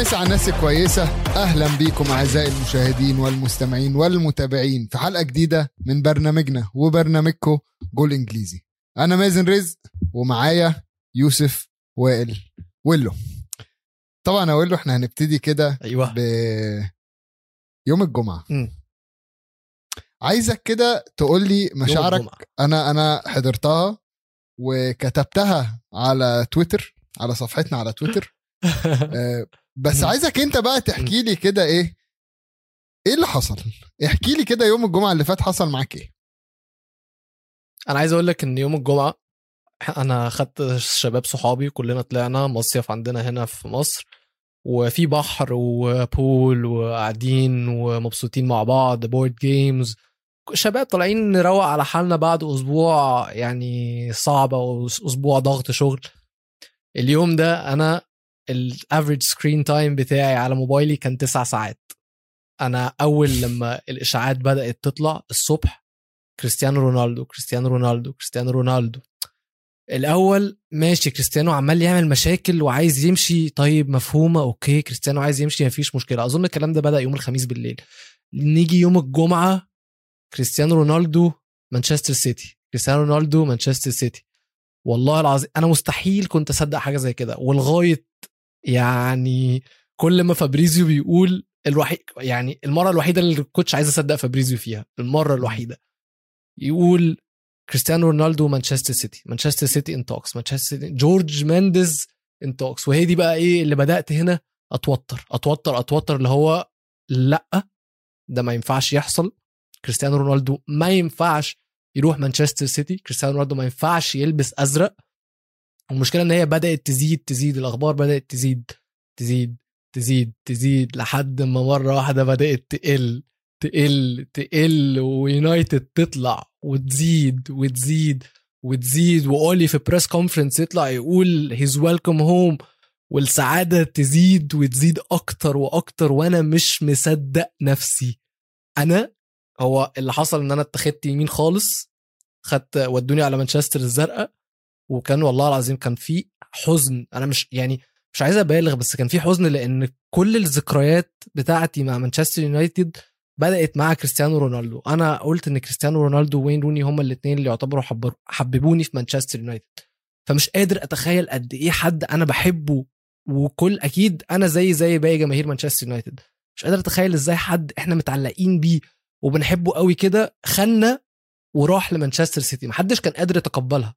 مسا مسا على الناس الكويسة. أهلا بيكم أعزائي المشاهدين والمستمعين والمتابعين في حلقة جديدة من برنامجنا وبرنامجكم جول إنجليزي. أنا مازن رزق ومعايا يوسف وائل. ويلو. طبعا يا ويلو إحنا هنبتدي كده أيوه. ب يوم الجمعة. مم. عايزك كده تقول لي مشاعرك. أنا أنا حضرتها وكتبتها على تويتر على صفحتنا على تويتر. آه، بس. عايزك انت بقى تحكي لي كده إيه؟ إيه اللي حصل؟ احكي لي كده يوم الجمعة اللي فات حصل معاك إيه؟ أنا عايز أقول لك ان يوم الجمعة أنا خدت شباب صحابي كلنا طلعنا مصيف عندنا هنا في مصر وفي بحر و pool وقاعدين ومبسوطين مع بعض board games شباب طالعين نروق على حالنا بعد أسبوع يعني صعب أو أسبوع ضغط شغل. اليوم ده أنا ال average screen time بتاعي على موبايلي كان تسع ساعات. أنا أول لما الإشاعات بدأت تطلع الصبح كريستيانو رونالدو كريستيانو رونالدو كريستيانو رونالدو. الأول ماشي كريستيانو عمال يعمل مشاكل وعايز يمشي. طيب مفهومه okay كريستيانو عايز يمشي مفيش مشكلة. أظن الكلام ده بدأ يوم الخميس بالليل. نيجي يوم الجمعة كريستيانو رونالدو مانشستر سيتي. كريستيانو رونالدو مانشستر سيتي. والله العظيم أنا مستحيل كنت أصدق حاجة زي كده. ولغايه يعني كل ما فابريزيو بيقول الوحيد يعني المرة الوحيدة اللي كنتش عايز أصدق فابريزيو فيها المرة الوحيدة. يقول كريستيانو رونالدو مانشستر سيتي مانشستر سيتي in talks مانشستر سيتي جورج مينديز in talks وهي دي بقى إيه اللي بدأت هنا؟ أتوتر أتوتر أتوتر اللي هو لأ ده ما ينفعش يحصل. كريستيانو رونالدو ما ينفعش يروح مانشستر سيتي كريستيانو رونالدو ما ينفعش يلبس أزرق. المشكلة إن هي بدأت تزيد تزيد الأخبار بدأت تزيد تزيد تزيد تزيد لحد ما مرة واحدة بدأت تقل تقل تقل ويونايتد تطلع وتزيد وتزيد وتزيد وأولي في press conference يطلع يقول he's welcome home والسعادة تزيد وتزيد أكتر وأكتر وأنا مش مصدق نفسي. أنا هو اللي حصل إن أنا اتخذت يمين خالص خدت ودوني على مانشستر الزرقاء وكان والله العظيم كان في حزن. أنا مش يعني مش عايز أبالغ بس كان في حزن لأن كل الذكريات بتاعتي مع مانشستر يونايتد بدأت مع كريستيانو رونالدو. أنا قلت إن كريستيانو رونالدو وين روني هما الاثنين اللي يعتبروا حببوني في مانشستر يونايتد. فمش قادر أتخيل قد إيه حد أنا بحبه وكل أكيد أنا زي زي باقي جماهير مانشستر يونايتد. مش قادر أتخيل إزاي حد إحنا متعلقين بيه وبنحبه قوي كده خلنا وراح لمانشستر سيتي. محدش كان قادر يتقبلها.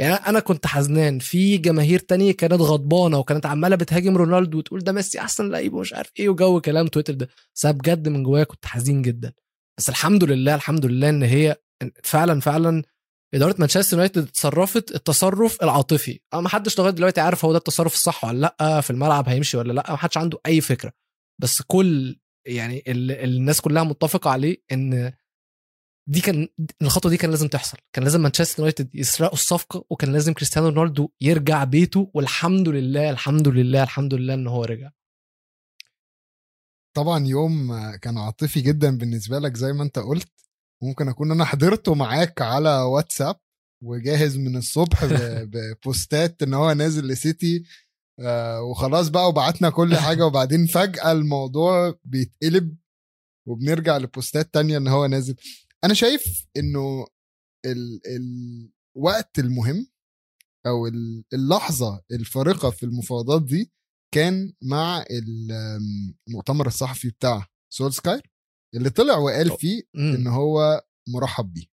يعني أنا كنت حزنان. في جماهير تانية كانت غضبانة وكانت عمالة بتهاجم رونالدو وتقول ده ميسي أحسن لعيب ومش عارف إيه وجو كلام تويتر ده. بس بجد من جوايا كنت حزين جدا. بس الحمد لله الحمد لله إن هي فعلا فعلا إدارة مانشستر يونايتد اتصرفت التصرف العاطفي. أه ما حدش لغاية دلوقتي عارف هو ده التصرف الصح ولا لأ في الملعب هيمشي ولا لأ ما حدش عنده أي فكرة. بس كل يعني ال- الناس كلها متفقة عليه إن دي كان الخطوة دي كان لازم تحصل. كان لازم مانشستر يونايتد يسرقوا الصفقة وكان لازم كريستيانو رونالدو يرجع بيته والحمد لله الحمد لله الحمد لله إن هو رجع. طبعا يوم كان عاطفي جدا بالنسبة لك زي ما أنت قلت ممكن أكون أنا حضرته معاك على واتساب وجاهز من الصبح ببوستات إن هو نازل لسيتي آه، وخلاص بقى وبعتنا كل حاجة وبعدين فجأة الموضوع بيتقلب وبنرجع لبوستات تانية إن هو نازل. أنا شايف إنه ال الوقت المهم أو ال- اللحظة الفارقة في المفاوضات دي كان مع المؤتمر الصحفي بتاع سولسكاير اللي طلع وقال فيه. إن هو مرحب بيه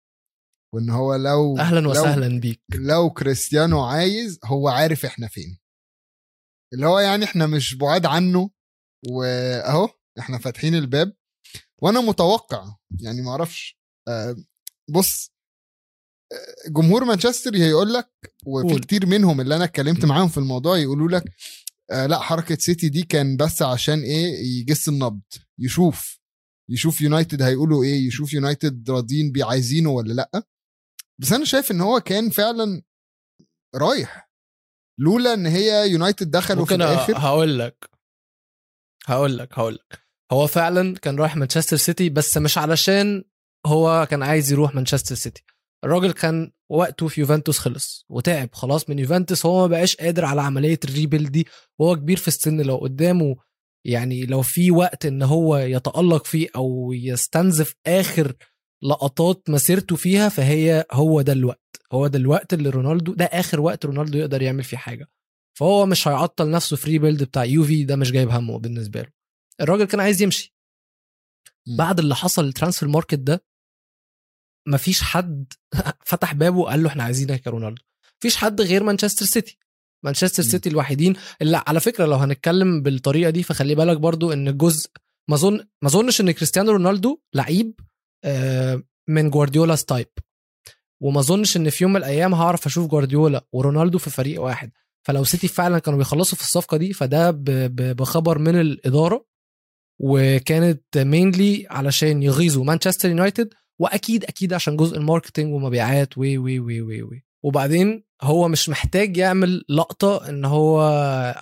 وإن هو لو أهلا لو- وسهلا بيك. لو كريستيانو عايز هو عارف إحنا فين. اللي هو يعني إحنا مش بعاد عنه وأهو إحنا فاتحين الباب. وأنا متوقع يعني ما أعرفش بص آه، جمهور مانشستر هيقول لك وفي قول. كتير منهم اللي أنا اتكلمت معاهم في الموضوع يقولوا لك آه لأ حركة سيتي دي كان بس عشان إيه يجس النبض يشوف يشوف يونايتد هيقولوا إيه يشوف يونايتد راضيين بيه عايزينه ولا لأ. بس أنا شايف إن هو كان فعلا رايح لولا إن هي يونايتد دخلوا في الآخر. هقول لك هقول لك هقول لك. هو فعلا كان رايح مانشستر سيتي بس مش علشان هو كان عايز يروح مانشستر سيتي. الراجل كان وقته في يوفنتوس خلص وتعب خلاص من يوفنتوس هو ما بقاش قادر على عملية ال rebuild دي وهو كبير في السن. لو قدامه يعني لو في وقت إن هو يتألق فيه أو يستنزف آخر لقطات مسيرته فيها فهي هو ده الوقت. هو ده الوقت اللي رونالدو ده آخر وقت رونالدو يقدر يعمل فيه حاجة. فهو مش هيعطل نفسه في rebuild بتاع يوفي ده مش جايب همه بالنسبة له. الراجل كان عايز يمشي. بعد اللي حصل ال transfer market ده مفيش حد فتح بابه وقال له إحنا عايزينك يا رونالدو. مفيش حد غير مانشستر سيتي. مانشستر مم. سيتي الوحيدين اللي على فكرة لو هنتكلم بالطريقة دي فخلي بالك برضو إن جزء ما أظن ما أظنش إن كريستيانو رونالدو لعيب آه، من جوارديولا's type وما أظنش إن في يوم من الأيام هعرف أشوف جوارديولا ورونالدو في فريق واحد. فلو سيتي فعلا كانوا بيخلصوا في الصفقة دي فده بخبر من الإدارة. وكانت mainly علشان يغيظوا مانشستر يونايتد وأكيد أكيد عشان جزء ال marketing ومبيعات وي وي وي وي وبعدين هو مش محتاج يعمل لقطة إن هو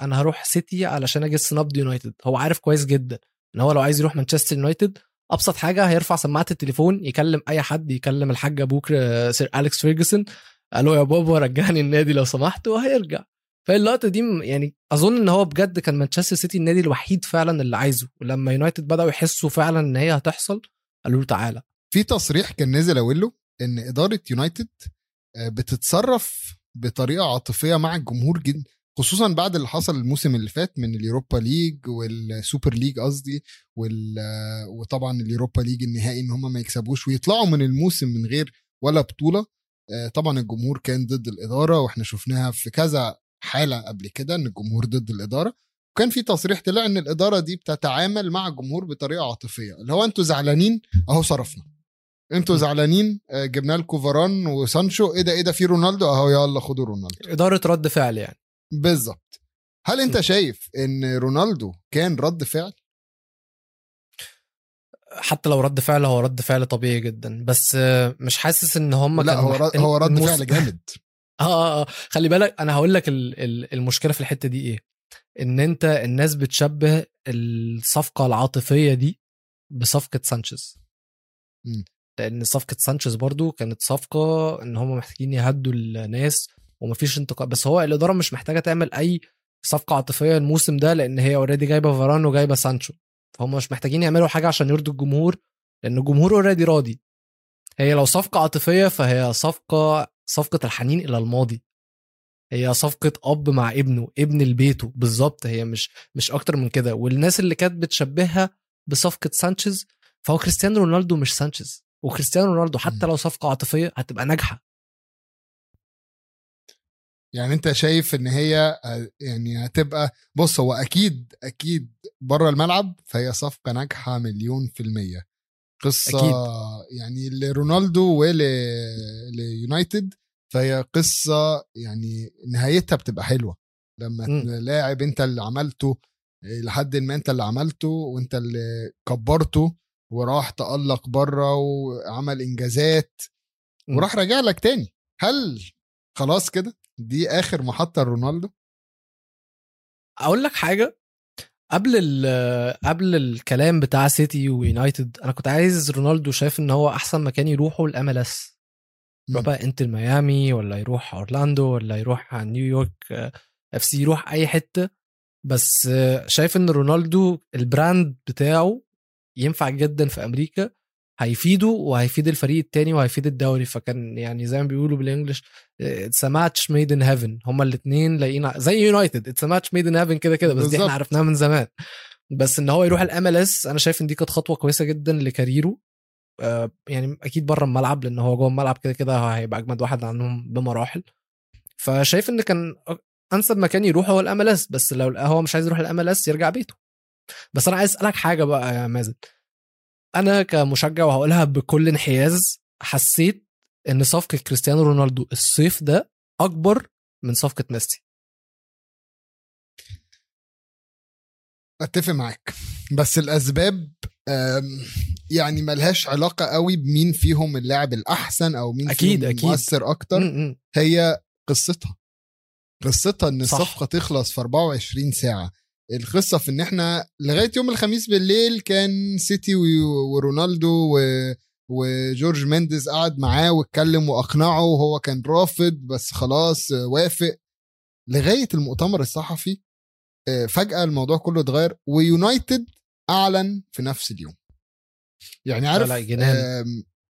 أنا هروح سيتي علشان أجي نبض يونايتد هو عارف كويس جدا إن هو لو عايز يروح مانشستر يونايتد أبسط حاجة هيرفع سماعة التليفون يكلم أي حد يكلم الحاج أبوك سير اليكس فيرجسون ألو يا بابا رجعني النادي لو سمحت وهيرجع. فاللقطة دي يعني أظن إن هو بجد كان مانشستر سيتي النادي الوحيد فعلا اللي عايزه. ولما يونايتد بدأوا يحسوا فعلا إن هي هتحصل قالوا له تعالى. في تصريح كان نزل أقول إن إدارة يونايتد آه، بتتصرف بطريقة عاطفية مع الجمهور جدا خصوصا بعد اللي حصل الموسم اللي فات من اليوروبا ليج والسوبر ليج قصدي وطبعا اليوروبا ليج النهائي إن هم ما يكسبوش ويطلعوا من الموسم من غير ولا بطولة. آه، طبعا الجمهور كان ضد الإدارة وإحنا شفناها في كذا حالة قبل كده إن الجمهور ضد الإدارة وكان في تصريح طلع إن الإدارة دي بتتعامل مع الجمهور بطريقة عاطفية اللي هو أنتوا زعلانين أهو صرفنا أنتوا زعلانين آه، جبنا لكم فاران وسانشو إيه ده إيه ده في رونالدو؟ أهو يلا خدوا رونالدو. إدارة رد فعل يعني. بالظبط. هل أنت. شايف إن رونالدو كان رد فعل؟ حتى لو رد فعل هو رد فعل طبيعي جدا بس مش حاسس إن هم لا هو رد هو رد الموس- فعل جامد. آه آه آه. خلي بالك أنا هقول لك ال- ال- المشكلة في الحتة دي إيه؟ إن أنت الناس بتشبه الصفقة العاطفية دي بصفقة سانشيز. مم. لأن صفقة سانشيز برضو كانت صفقة إن هم محتاجين يهدوا الناس ومفيش انتقال بس هو الإدارة مش محتاجة تعمل أي صفقة عاطفية الموسم ده لأن هي already جايبة فاران وجايبة سانشو. فهم مش محتاجين يعملوا حاجة عشان يرضوا الجمهور لأن الجمهور already راضي. هي لو صفقة عاطفية فهي صفقة صفقة الحنين إلى الماضي. هي صفقة أب مع ابنه ابن لبيته بالظبط. هي مش مش أكتر من كده. والناس اللي كانت بتشبهها بصفقة سانشيز فهو كريستيانو رونالدو مش سانشيز. وكريستيانو رونالدو حتى. لو صفقة عاطفية هتبقى ناجحة. يعني أنت شايف إن هي آه، يعني هتبقى بص هو أكيد أكيد بره الملعب فهي صفقة ناجحة مليون في المية. قصة أكيد. يعني لرونالدو وليونايتد فهي قصة يعني نهايتها بتبقى حلوة لما. لاعب أنت اللي عملته لحد ما أنت اللي عملته وأنت اللي كبرته وراح تألق بره وعمل إنجازات. وراح راجع لك تاني هل خلاص كده دي آخر محطة لرونالدو أقول لك حاجة قبل ال قبل الكلام بتاع سيتي ويونايتد أنا كنت عايز رونالدو شايف إن هو أحسن مكان يروحه ال MLS يروح. بقى إنتر ميامي ولا يروح أورلاندو ولا يروح نيويورك FC يروح أي حتة. بس آه، شايف إن رونالدو ال brand بتاعه ينفع جدا في أمريكا. هيفيده وهيفيد الفريق التاني وهيفيد الدوري. فكان يعني زي ما بيقولوا بال English it's a match made in heaven هما الاثنين لاقيين زي يونايتد it's a match made in heaven كده كده بس دي بالظبط. إحنا عرفناها من زمان. بس إن هو يروح ال MLS أنا شايف إن دي كانت خطوة كويسة جدا ل career ه آه، يعني أكيد بره الملعب لأن هو جوه الملعب كده كده هيبقى أجمد واحد عنهم بمراحل. فشايف إن كان أنسب مكان يروح هو ال MLS بس لو هو مش عايز يروح ال MLS يرجع بيته. بس أنا عايز أسألك حاجة بقى يا مازن. أنا كمشجع وهقولها بكل انحياز حسيت إن صفقة كريستيانو رونالدو الصيف ده أكبر من صفقة ميسي أتفق معاك بس الأسباب يعني ملهاش علاقة قوي بمين فيهم اللاعب الأحسن أو مين أكيد، فيهم أكيد. مؤثر أكتر م- م. هي قصتها قصتها إن صح. الصفقه تخلص في 24 ساعة القصة في إن إحنا لغاية يوم الخميس بالليل كان سيتي ورونالدو و- وجورج مينديز قعد معاه واتكلم وأقنعه وهو كان رافض بس خلاص وافق. لغاية المؤتمر الصحفي آه، فجأة الموضوع كله اتغير ويونايتد أعلن في نفس اليوم. يعني عارف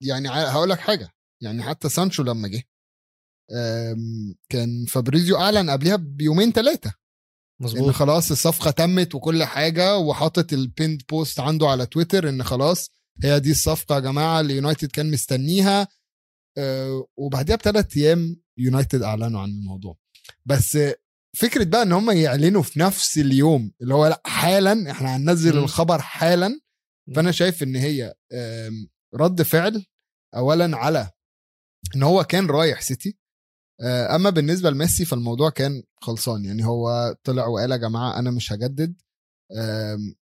يعني هقول لك حاجة يعني حتى سانشو لما جه كان فابريزيو أعلن قبلها بيومين ثلاثة إن مظبوط خلاص الصفقة تمت وكل حاجة وحاطط ال pinned post عنده على تويتر إن خلاص هي دي الصفقة يا جماعة اللي يونايتد كان مستنيها. آه، وبعديها بثلاث أيام يونايتد أعلنوا عن الموضوع. بس فكرة بقى إن هم يعلنوا في نفس اليوم اللي هو لأ حالا إحنا هننزل. الخبر حالا. فأنا شايف إن هي رد فعل اولا على إن هو كان رايح سيتي. أما بالنسبة لميسي فالموضوع كان خلصان. يعني هو طلع وقال يا جماعة أنا مش هجدد.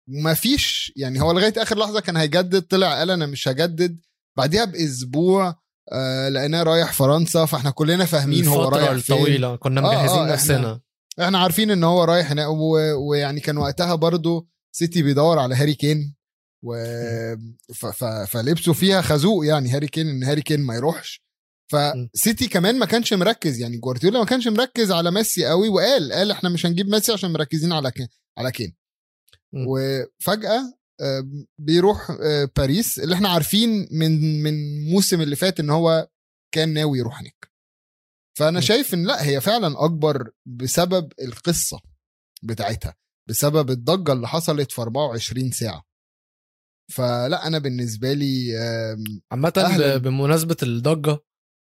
ما فيش يعني هو لغاية آخر لحظة كان هيجدد طلع قال أنا مش هجدد. بعديها بأسبوع آه، لقيناه رايح فرنسا فإحنا كلنا فاهمين هو رايح فين. الطويلة كنا آه، آه، مجهزين إحنا- نفسنا. إحنا عارفين إن هو رايح هناك ويعني كان وقتها برضو سيتي بيدور على هاري كين و ف... ف... فلبسوا فيها خازوق يعني هاري كين إن هاري كين ما يروحش. فسيتي كمان ما كانش مركز يعني جوارديولا ما كانش مركز على ميسي قوي وقال قال إحنا مش هنجيب ميسي عشان مركزين على كين على كين. وفجأة آه، بيروح آه، باريس اللي إحنا عارفين من من موسم اللي فات إن هو كان ناوي يروح هناك فأنا م. شايف إن لأ هي فعلا أكبر بسبب القصة بتاعتها بسبب الضجة اللي حصلت في 24 ساعة فلأ أنا بالنسبة لي آم، عامة أهلاً.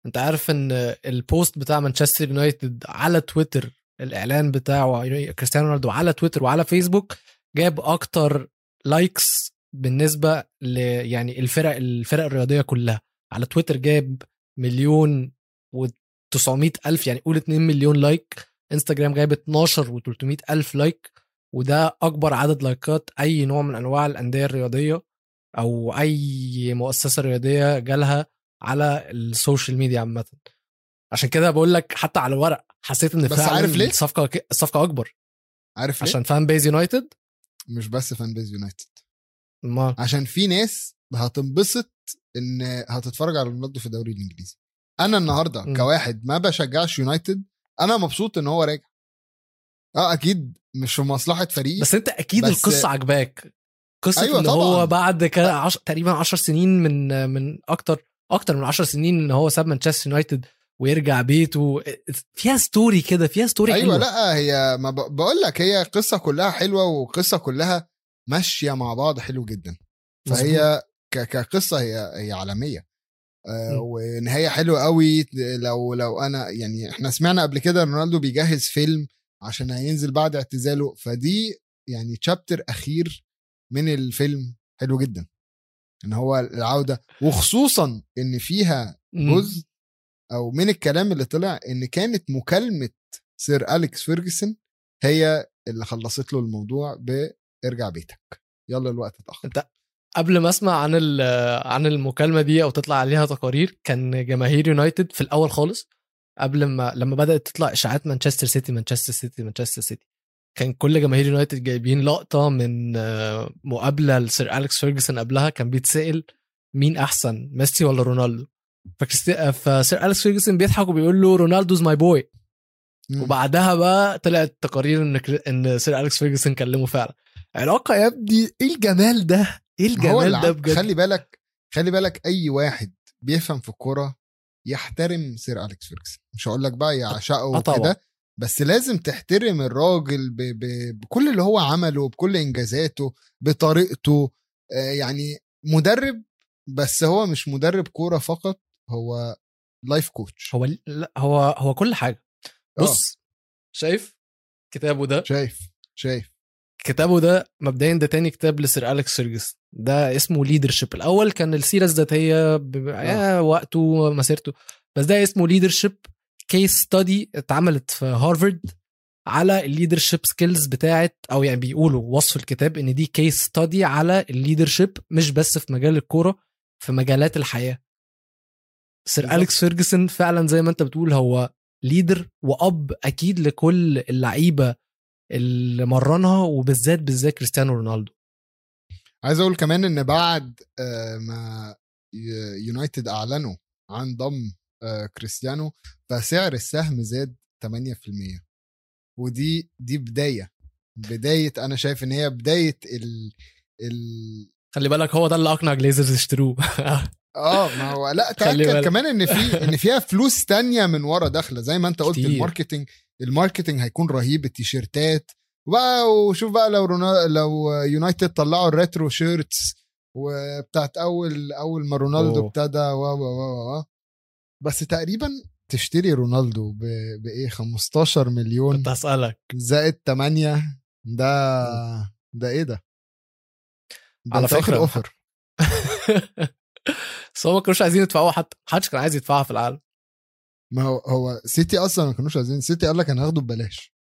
انت عارف ان البوست بتاع مانشستر يونايتد على تويتر الإعلان بتاعه كريستيانو رونالدو على تويتر وعلى فيسبوك جاب أكتر likes بالنسبة ل يعني الفرق الفرق الرياضية كلها. على تويتر جاب مليون و900 ألف يعني قول 2 مليون like انستجرام جايب 12 و300 ألف like وده أكبر عدد لايكات أي نوع من أنواع الأندية الرياضية أو أي مؤسسة رياضية جالها. على ال social media عامة عشان كده بقول لك حتى على الورق حسيت إن بس فعلا عارف ليه؟ الصفقة الصفقة أكبر عارف ليه؟ عشان fan base يونايتد مش بس fan base يونايتد ما عشان في ناس هتنبسط إن هتتفرج على رونالدو في الدوري الإنجليزي أنا النهارده م. كواحد ما بشجعش يونايتد أنا مبسوط إن هو راجع آه أكيد مش في مصلحة فريقي بس أنت أكيد بس- القصة عجباك قصة أيوة إن طبعاً. هو بعد كده عش... تقريبا 10 سنين من من أكتر أكتر من 10 سنين إن هو ساب مانشستر يونايتد ويرجع بيته. فيها story كده فيها story أيوه حلوة. لأ هي ما بقول لك هي قصة كلها حلوة وقصة كلها ماشية مع بعض حلو جدا. فهي ك- كقصة هي هي عالمية. آه. ونهاية حلوة قوي. لو لو أنا يعني إحنا سمعنا قبل كده رونالدو بيجهز فيلم عشان هينزل بعد اعتزاله. فدي يعني chapter أخير من الفيلم. حلو جدا. إن هو العودة وخصوصا إن فيها. جزء أو من الكلام اللي طلع إن كانت مكالمة Sir أليكس فيرجسون هي اللي خلصت له الموضوع بارجع بيتك. يلا الوقت اتأخر. أنت قبل ما أسمع عن عن المكالمة دي أو تطلع عليها تقارير كان جماهير يونايتد في الأول خالص قبل ما لما بدأت تطلع إشاعات مانشستر سيتي مانشستر سيتي مانشستر سيتي. كان كل جماهير يونايتد جايبين لقطة من آه، مقابلة ل Sir أليكس فيرجسون قبلها كان بيتسأل مين أحسن ميسي ولا رونالدو؟ فكريستي... ف Sir أليكس فيرجسون بيضحك وبيقول له Ronaldo's my boy. وبعدها بقى طلعت تقارير إن إن Sir أليكس فيرجسون كلمه فعلا. علاقة يا ابني إيه الجمال ده؟ إيه الجمال ده بجد؟ خلي بالك خلي بالك أي واحد بيفهم في الكورة يحترم Sir أليكس فيرجسون. مش هقول لك بقى يعشقه آه. وكده بس لازم تحترم الراجل ب... ب... بكل اللي هو عمله بكل إنجازاته بطريقته. آه يعني مدرب بس هو مش مدرب كورة فقط هو life coach هو لا هو هو كل حاجة. بص شايف؟ كتابه ده. شايف شايف. كتابه ده مبدئيا ده تاني كتاب ل Sir أليكس فيرجس ده اسمه leadership الأول كان السيرة الذاتية ب- آه. وقته ومسيرته بس ده اسمه leadership case study اتعملت في هارفارد على ال leadership skills بتاعت أو يعني بيقولوا وصف الكتاب إن دي case study على ال leadership مش بس في مجال الكورة في مجالات الحياة Sir. أليكس فيرجسون فعلا زي ما أنت بتقول هو leader وأب أكيد لكل اللعيبة اللي مرنها وبالذات بالذات كريستيانو رونالدو عايز أقول كمان إن بعد آه، ما يونايتد أعلنوا عن ضم كريستيانو فسعر السهم زاد 8% ودي دي بداية بداية أنا شايف إن هي بداية ال ال خلي بالك هو ده اللي أقنع جليزرز يشتروه آه ما هو لأ تأكد. كمان إن في إن فيها فلوس تانية من ورا داخلة زي ما أنت قلت كتير. ال marketing ال marketing هيكون رهيب ال تيشيرتات وبقى وشوف بقى لو رونا لو يونايتد طلعوا ال retro shirts وبتاعت أول أول ما رونالدو. ابتدى و و و و بس تقريبا تشتري رونالدو. بإيه 15 مليون. كنت هسألك. زائد 8 ده ده إيه ده؟ ده على فكرة. أوفر. بس هم ما كانوش عايزين يدفعوها حتى. محدش كان عايز يدفعها في العالم. ما هو هو سيتي أصلا ما كانوش عايزين. سيتي قال لك أنا هاخده ببلاش.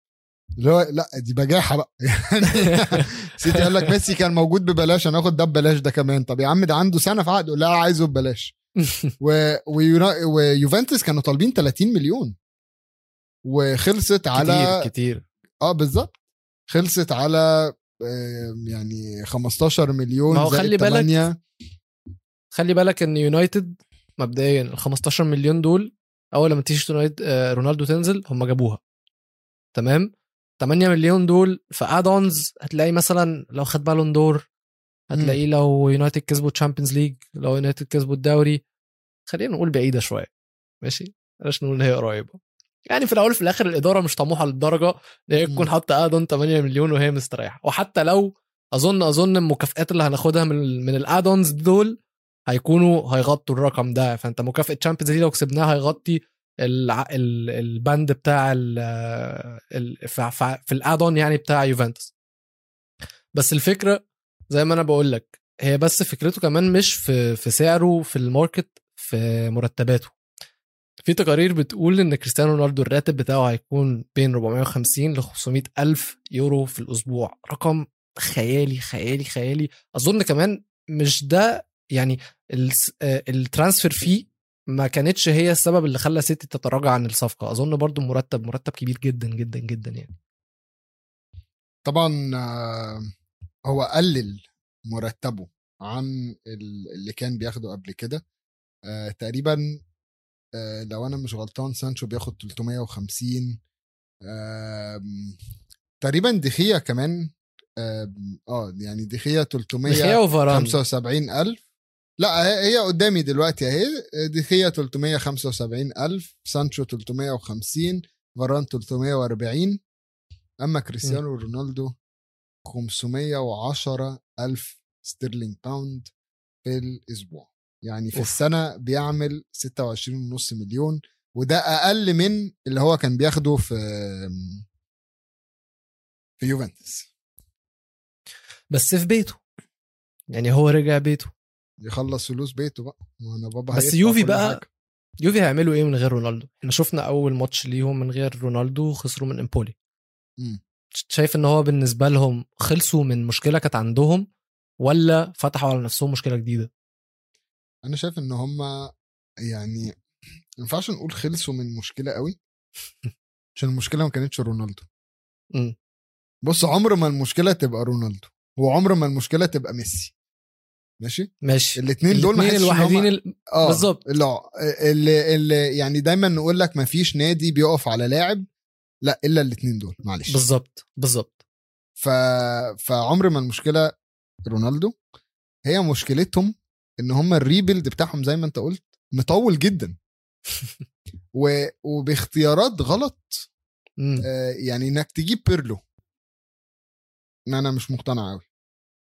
اللي هو لا دي بجاحة بقى. يعني سيتي قال لك ميسي كان موجود ببلاش أنا هاخد ده ببلاش ده كمان. طب يا عم ده عنده سنة في عقده. لا عايزه ببلاش. و... ويونا... ويوفنتوس كانوا طالبين 30 مليون. وخلصت على كتير كتير. آه بالظبط. خلصت على يعني 15 مليون ما هو زائد خلي بالك 8 خلي بالك إن يونايتد مبدئيا ال 15 مليون دول أول لما تيجي آه، رونالدو تنزل هم جابوها. تمام؟ 8 مليون دول في add-ons هتلاقي مثلا لو خد Ballon d'Or هتلاقيه لو يونايتد كسبوا Champions League لو يونايتد كسبوا الدوري خلينا نقول بعيدة شوية. ماشي؟ بلاش نقول إن هي قريبة. يعني في الأول وفي الآخر الإدارة مش طموحة للدرجة إن هي تكون. حاطة add-on 8 مليون وهي مستريحة. وحتى لو أظن أظن المكافئات اللي هناخدها من من ال add-ons دول هيكونوا هيغطوا الرقم ده. فأنت مكافأة Champions League لو كسبناها هيغطي الع... ال... البند بتاع ال... ال... ف... ف... في ال add-on يعني بتاع يوفنتوس. بس الفكرة زي ما أنا بقول لك هي بس فكرته كمان مش في في سعره في ال market في مرتباته. في تقارير بتقول إن كريستيانو رونالدو الراتب بتاعه هيكون بين 450 ل 500 ألف يورو في الأسبوع. رقم خيالي خيالي خيالي. أظن كمان مش ده يعني آه، ال transfer fee ما كانتش هي السبب اللي خلى سيتي تتراجع عن الصفقة. أظن برضو مرتب مرتب كبير جدا جدا جدا يعني. طبعا آه، هو قلل مرتبه عن ال- اللي كان بياخده قبل كده. آه، تقريبا آه، لو أنا مش غلطان سانشو بياخد 350 آم، تقريبا دي خيا كمان. آه يعني دخيا دخيا 300 وفاران 75 ألف. لا هي قدامي دلوقتي أهي. دخيا 375 ألف سانشو 350 فاران 340 أما كريستيانو رونالدو 510 ألف sterling pound في الأسبوع. يعني في أوف. السنة بيعمل 26.5 مليون وده أقل من اللي هو كان بياخده في في يوفنتوس. بس في بيته. يعني هو رجع بيته. يخلص فلوس بيته بقى. وأنا بابا بس يوفي بقى حاجة. يوفي هيعملوا إيه من غير رونالدو؟ إحنا شفنا أول ماتش ليهم من غير رونالدو خسروا من إمبولي. مم. شايف إن هو بالنسبة لهم خلصوا من مشكلة كانت عندهم ولا فتحوا على نفسهم مشكلة جديدة؟ أنا شايف إن هم يعني ما ينفعش نقول خلصوا من مشكلة قوي عشان المشكلة ما كانتش رونالدو. مم. بص عمر ما المشكلة تبقى رونالدو وعمر ما المشكلة تبقى ميسي. ماشي؟ ماشي. الاثنين دول ما الوحيدين ال... آه بالظبط. لا اللي, اللي يعني دايما نقول لك ما فيش نادي بيقف على لاعب لا إلا الاثنين دول معلش. بالظبط بالظبط ف... فعمر ما المشكلة رونالدو هي مشكلتهم إن هم الريبيلد بتاعهم زي ما أنت قلت مطول جدا. و... وباختيارات غلط. آه، يعني إنك تجيب بيرلو. ما أنا مش مقتنع قوي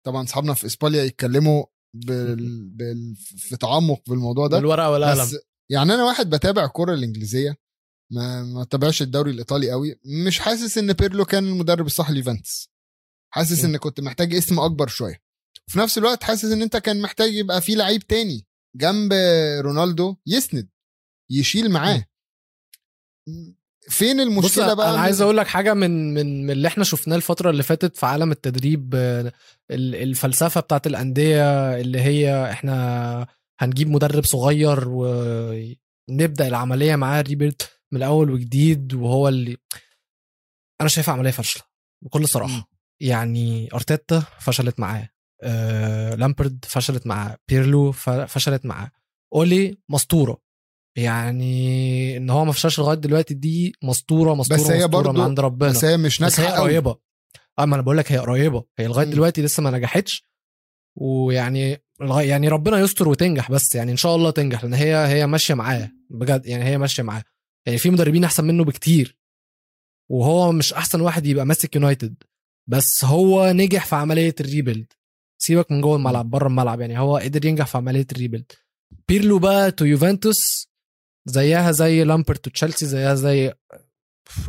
طبعا أصحابنا في إسبانيا يتكلموا بال... بال... في تعمق بالموضوع ده. بالورقة والقلم. بس يعني أنا واحد بتابع الكره الإنجليزية. ما ما تابعش الدوري الإيطالي قوي. مش حاسس إن بيرلو كان المدرب الصح ليوفنتوس حاسس. ان كنت محتاج اسم أكبر شوية. وفي نفس الوقت حاسس إن أنت كان محتاج يبقى في لعيب تاني جنب رونالدو يسند يشيل معاه. فين المشكلة بقى؟ أنا عايز أقول لك حاجة من من من اللي إحنا شفناه الفترة اللي فاتت في عالم التدريب ال- الفلسفة بتاعت الأندية اللي هي إحنا هنجيب مدرب صغير ونبدا العملية معاه ريبيرت. من الأول وجديد وهو اللي أنا شايفها عملية فاشلة بكل صراحة. يعني أرتيتا فشلت معاه آه لامبرد فشلت معاه بيرلو فشلت معاه. أولي مسطوره يعني إن هو ما فشلش لغاية دلوقتي دي مسطوره مسطوره بس هي مسطورة برضو- من عند ربنا. بس هي مش بس هي ناجحة قوي. قريبة. آه ما أنا بقول لك هي قريبة. هي لغاية. دلوقتي لسه ما نجحتش. ويعني يعني ربنا يستر وتنجح بس يعني إن شاء الله تنجح لأن هي هي ماشية معاه. بجد يعني هي ماشية معاه. يعني في مدربين أحسن منه بكتير وهو مش أحسن واحد يبقى ماسك يونايتد بس هو نجح في عملية ال rebuild. سيبك من جوه الملعب بره الملعب يعني هو قدر ينجح في عملية ال rebuild. بيرلو بقى to يوفنتوس زيها زي لامبارد to تشيلسي زيها زي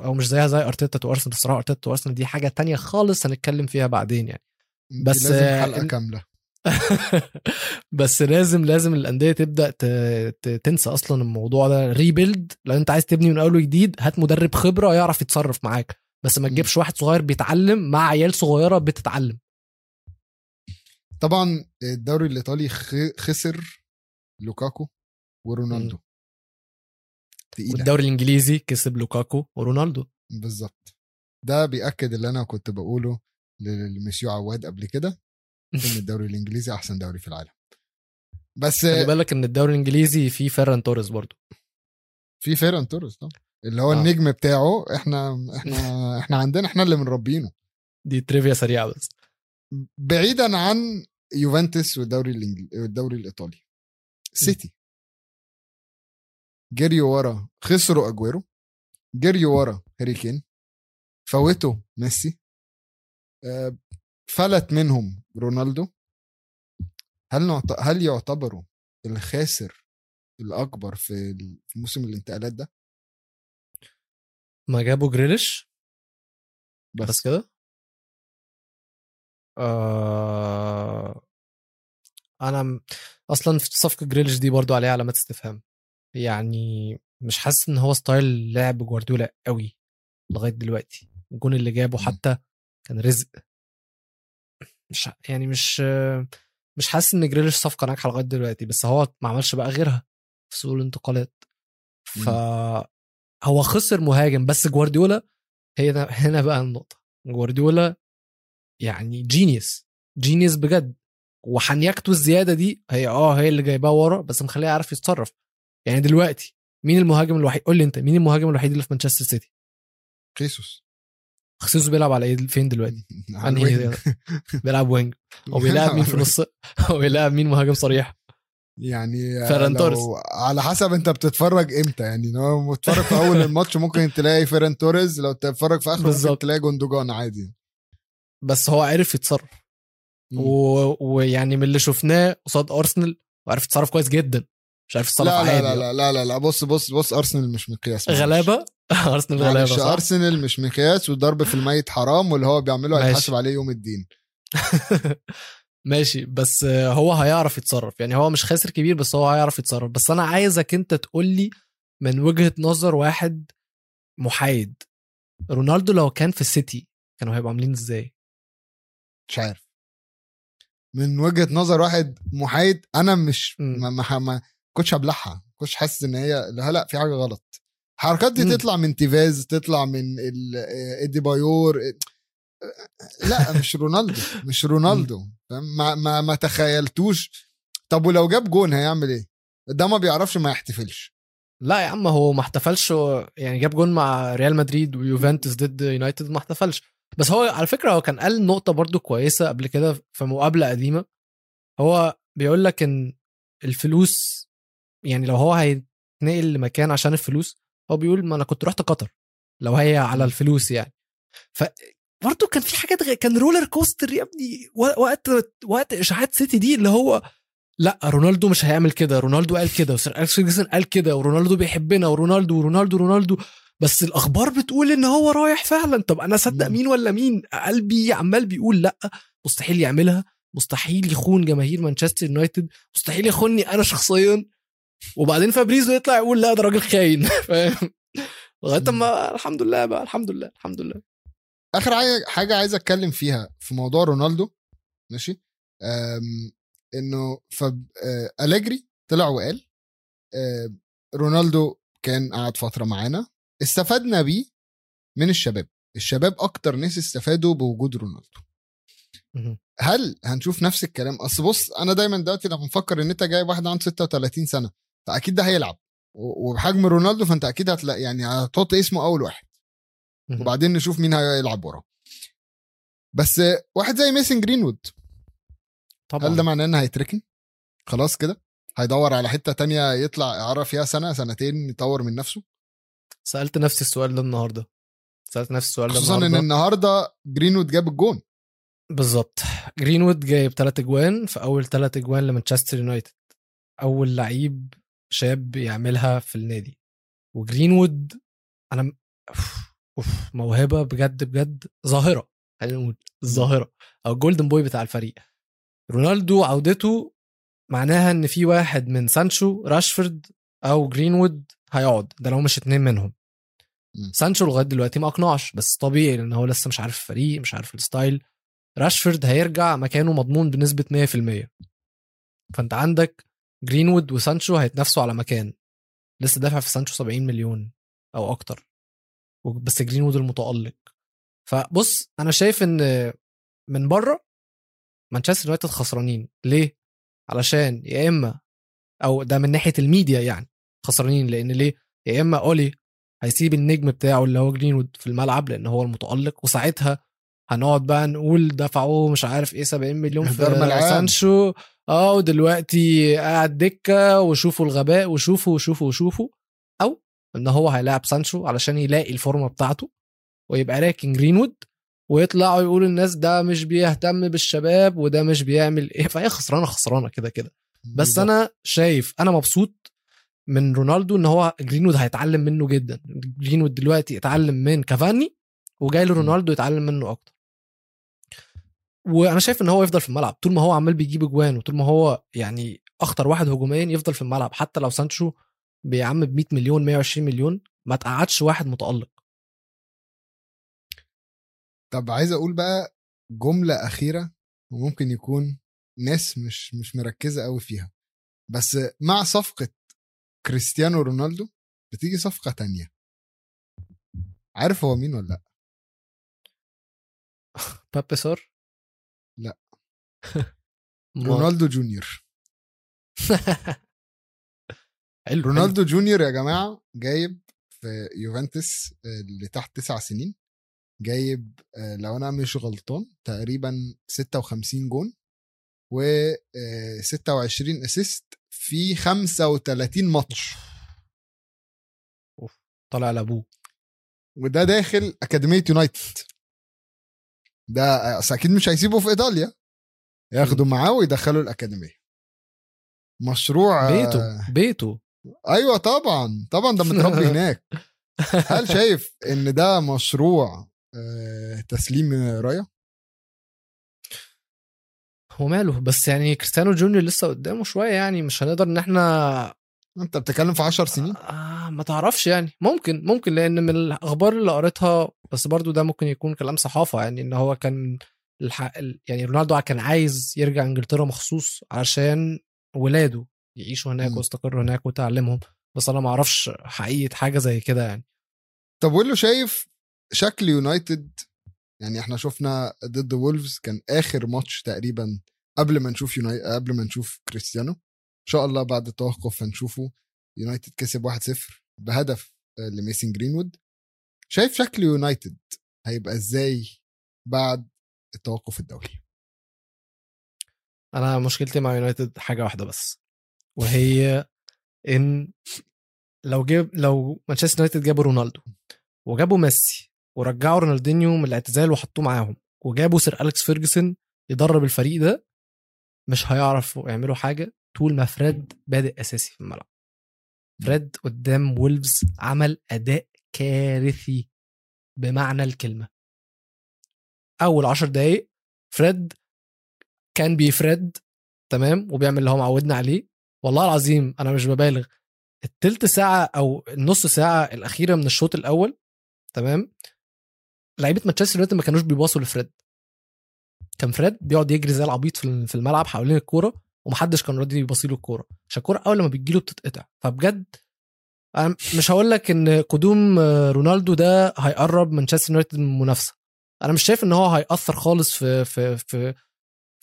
أو مش زيها زي أرتيتا to أرسنال الصراحه أرتيتا to أرسنال دي حاجة تانية خالص هنتكلم فيها بعدين يعني. دي بس، لازم آه، حلقه كاملة. بس لازم لازم الأندية تبدأ تنسى أصلا الموضوع ده. rebuild لو أنت عايز تبني من أول وجديد هات مدرب خبرة يعرف يتصرف معاك. بس ما. تجيبش واحد صغير بيتعلم مع عيال صغيرة بتتعلم. طبعا الدوري الإيطالي خسر لوكاكو ورونالدو. والدوري الإنجليزي كسب لوكاكو ورونالدو. بالظبط. ده بيأكد اللي أنا كنت بقوله للمسيو عواد قبل كده. إن الدوري الإنجليزي أحسن دوري في العالم. بس خلي بالك إن الدوري الإنجليزي فيه فيران توريس برضو في فيران توريس طبعا. اللي هو آه. النجم بتاعه إحنا إحنا إحنا عندنا إحنا اللي مربينه دي trivia سريعة بس. بعيدا عن يوفنتوس والدوري الانجليزي والدوري الإيطالي. سيتي. جريوا ورا خسروا أجويرو. جريوا ورا هاري كين. فوتوا ميسي. آه، فلت منهم رونالدو. هل نعت... هل يعتبروا الخاسر الأكبر في موسم الانتقالات ده؟ ما جابوا جريليش؟ بس, بس كده؟ آه أنا أصلا في صفقة جريليش دي برضو عليها علامات استفهام. يعني مش حاسس إن هو style لعب جوارديولا قوي لغاية دلوقتي. الجون اللي جابه. حتى كان رزق. مش يعني مش مش حاسس إن جريليش صفقة ناجحة لغاية دلوقتي بس هو ما عملش بقى غيرها في سوق الانتقالات. ف هو خسر مهاجم بس جوارديولا هي هنا بقى النقطة. جوارديولا يعني genius genius بجد. وحنيكته الزيادة دي هي آه هي اللي جايباه ورا بس مخليه يعرف يتصرف. يعني دلوقتي مين المهاجم الوحيد؟ قول لي أنت مين المهاجم الوحيد اللي في مانشستر سيتي؟ خيسوس. خيسوس بيلعب على إيه فين دلوقتي ال wing. بيلعب wing هو بيلعب مين في نص هو بيلعب مين مهاجم صريح يعني فيران توريس. على حسب أنت بتتفرج إمتى يعني لو بتتفرج في أول الماتش ممكن تلاقي فيران توريز لو تتفرج في اخره ممكن. تلاقي جوندوجان عادي بس هو عرف يتصرف. و- ويعني من اللي شفناه قصاد أرسنال وعرف يتصرف كويس جدا مش عارف يتصرف لا لا عادي لا لا لا لا لا بص بص بص أرسنال مش مقياس. غلابة ارسنال غلابه معلش صح؟ أرسنال مش مقياس والضرب في الميت حرام واللي هو بيعمله. هيتحاسب عليه يوم الدين. ماشي بس هو هيعرف يتصرف. يعني هو مش خاسر كبير بس هو هيعرف يتصرف. بس أنا عايزك أنت تقول لي من وجهة نظر واحد محايد. رونالدو لو كان في السيتي كانوا هيبقوا عاملين إزاي؟ مش عارف. من وجهة نظر واحد محايد أنا مش. ما ما ما كنتش هبلعها. كنتش حاسس إن هي لا لا في حاجة غلط. الحركات دي. تطلع من تيفيز تطلع من ال- آه، أديبايور. آه، لا مش رونالدو مش رونالدو؟ ما ما ما تخيلتوش. طب ولو جاب جون هيعمل إيه؟ ده ما بيعرفش ما يحتفلش. لا يا عم هو ما احتفلش. يعني جاب جون مع ريال مدريد ويوفنتوس ضد يونايتد ما احتفلش. بس هو على فكرة هو كان قال نقطة برضو كويسة قبل كده في مقابلة قديمة. هو بيقول لك إن الفلوس يعني لو هو هيتنقل لمكان عشان الفلوس هو بيقول ما أنا كنت رحت قطر لو هي على الفلوس يعني. ف برضه كان في حاجات غ... كان roller coaster يا ابني وقت وقت إشاعات سيتي دي اللي هو لأ رونالدو مش هيعمل كده رونالدو قال كده وسير أليكس فيرجسون قال كده ورونالدو بيحبنا ورونالدو ورونالدو رونالدو. بس الأخبار بتقول إن هو رايح فعلا. طب أنا أصدق. مين ولا مين؟ قلبي عمال بيقول لأ مستحيل يعملها مستحيل يخون جماهير مانشستر يونايتد مستحيل يخوني أنا شخصيا. وبعدين فابريزو يطلع يقول لا ده راجل خاين. فاهم؟ لغاية ما الحمد لله بقى الحمد لله الحمد لله. آخر حاجة عايز أتكلم فيها في موضوع رونالدو ماشي؟ إنه فب آه، أليجري طلع وقال آه، رونالدو كان قعد فترة معانا استفدنا بيه من الشباب. الشباب أكتر ناس استفادوا بوجود رونالدو. هل هنشوف نفس الكلام؟ أصل بص أنا دايما دلوقتي لما بفكر إن أنت جايب واحد عنده 36 سنة فأكيد ده هيلعب. وبحجم رونالدو فأنت أكيد هتلاقي يعني هتحط اسمه أول واحد. وبعدين نشوف مين هيلعب وراه بس واحد زي ميسن جرينوود. طبعا. هل ده معناه إن هيتركن؟ خلاص كده. هيدور على حتة تانية يطلع اعاره فيها سنة سنتين يطور من نفسه. سألت نفسي السؤال ده النهارده. سألت نفسي السؤال ده خصوصا إن النهارده. النهارده جرينوود جاب الجون. بالظبط. جرينوود جايب ثلاث أجوان في أول ثلاث أجوان لمانشستر يونايتد. أول لعيب شاب يعملها في النادي. وجرينوود أنا م- أوف, أوف موهبة بجد بجد ظاهرة. خلينا نقول ظاهرة. أو ال golden boy بتاع الفريق. رونالدو عودته معناها إن في واحد من سانشو راشفورد أو جرينوود هيقعد. ده لو مش اتنين منهم. سانشو لغاية دلوقتي ما أقنعش بس طبيعي لأن هو لسه مش عارف الفريق مش عارف ال style راشفورد هيرجع مكانه مضمون بنسبة 100% فأنت عندك جرينوود وسانشو هيتنافسوا على مكان. لسه دافع في سانشو 70 مليون أو أكتر. بس جرينوود المتألق. فبص أنا شايف إن من بره مانشستر يونايتد خسرانين. ليه؟ علشان يا إما أو ده من ناحية الميديا يعني خسرانين. لأن ليه؟ يا إما أولي هيسيب النجم بتاعه اللي هو جرينوود في الملعب لأن هو المتألق. وساعتها هنقعد بقى نقول دفعوه مش عارف إيه 70 مليون في. سانشو. آه ودلوقتي قاعد دكة وشوفوا الغباء وشوفوا وشوفوا وشوفوا أو إن هو هيلاعب سانشو علشان يلاقي الفورمة بتاعته ويبقى راكن جرينوود ويطلعوا يقولوا الناس ده مش بيهتم بالشباب وده مش بيعمل إيه فهي خسرانة خسرانة كده كده. بس. أنا شايف أنا مبسوط من رونالدو إن هو جرينوود هيتعلم منه جدا. جرينوود دلوقتي اتعلم من كافاني وجاي له رونالدو يتعلم منه أكتر. وأنا شايف ان هو يفضل في الملعب. طول ما هو عمال بيجيب اجوان وطول ما هو يعني اخطر واحد هجوميا يفضل في الملعب. حتى لو سانشو بيعم ب 100 مليون 120 مليون ما تقعدش واحد متألق. طب عايز أقول بقى جملة أخيرة وممكن يكون ناس مش مش مركزة قوي فيها. بس مع صفقة كريستيانو رونالدو بتيجي صفقة تانية. عارف هو مين ولا لأ؟ بابي سار؟ لأ. رونالدو جونيور. حلو رونالدو جونيور يا جماعة جايب في يوفنتوس آه، اللي تحت تسع سنين جايب آه، لو أنا مش غلطان تقريبا 56 جون و آه، 26 assist في 35 ماتش. طالع لابوه وده داخل أكاديمية يونايتد. ده آه، أكيد مش هيسيبه في إيطاليا. ياخدوا معاه ويدخلوا الأكاديمية. مشروع آه، بيته. بيته أيوه طبعا طبعا ده متربي هناك. هل شايف إن ده مشروع آه، تسليم رايه هو ماله بس يعني كريستيانو جونيور لسه قدامه شوية يعني مش هنقدر إن إحنا انت بتتكلم في 10 سنين؟ آه ما تعرفش يعني. ممكن ممكن لأن من الأخبار اللي قريتها بس برضو ده ممكن يكون كلام صحافة يعني إن هو كان يعني رونالدو كان عايز يرجع إنجلترا مخصوص عشان ولاده يعيشوا هناك. ويستقروا هناك وتعلمهم. بس أنا ما أعرفش حقيقة حاجة زي كده يعني. طب ويلو شايف شكل يونايتد؟ يعني إحنا شفنا ضد وولفز كان آخر ماتش تقريبا قبل ما نشوف يوناي... قبل ما نشوف كريستيانو. ان شاء الله بعد التوقف هنشوفه. يونايتد كسب 1-0 بهدف آه، لميسن جرينوود. شايف شكل يونايتد هيبقى إزاي بعد التوقف الدولي؟ أنا مشكلتي مع يونايتد حاجة واحدة بس وهي إن لو جاب لو مانشستر يونايتد جابوا رونالدو وجابوا ميسي ورجعوا رونالدينيو من الاعتزال وحطوه معاهم وجابوا سير أليكس فيرجسون يدرب الفريق ده مش هيعرفوا يعملوا حاجة طول ما فريد بادئ أساسي في الملعب. فريد قدام وولفز عمل أداء كارثي بمعنى الكلمة. أول عشر دقايق فريد كان بيفرد تمام وبيعمل اللي هو معودنا عليه. والله العظيم أنا مش ببالغ. التلت ساعة أو النص ساعة الأخيرة من الشوط الأول تمام لعيبة مانشستر يونايتد ما كانوش بيباصوا لفريد. كان فريد بيقعد يجري زي العبيط في في الملعب حوالين الكورة ومحدش كان راضي يباصي له الكورة. عشان الكورة أول ما بتجيله بتتقطع. فبجد أنا مش هقول لك إن قدوم رونالدو ده هيقرب مانشستر يونايتد من المنافسة. أنا مش شايف إن هو هيأثر خالص في في في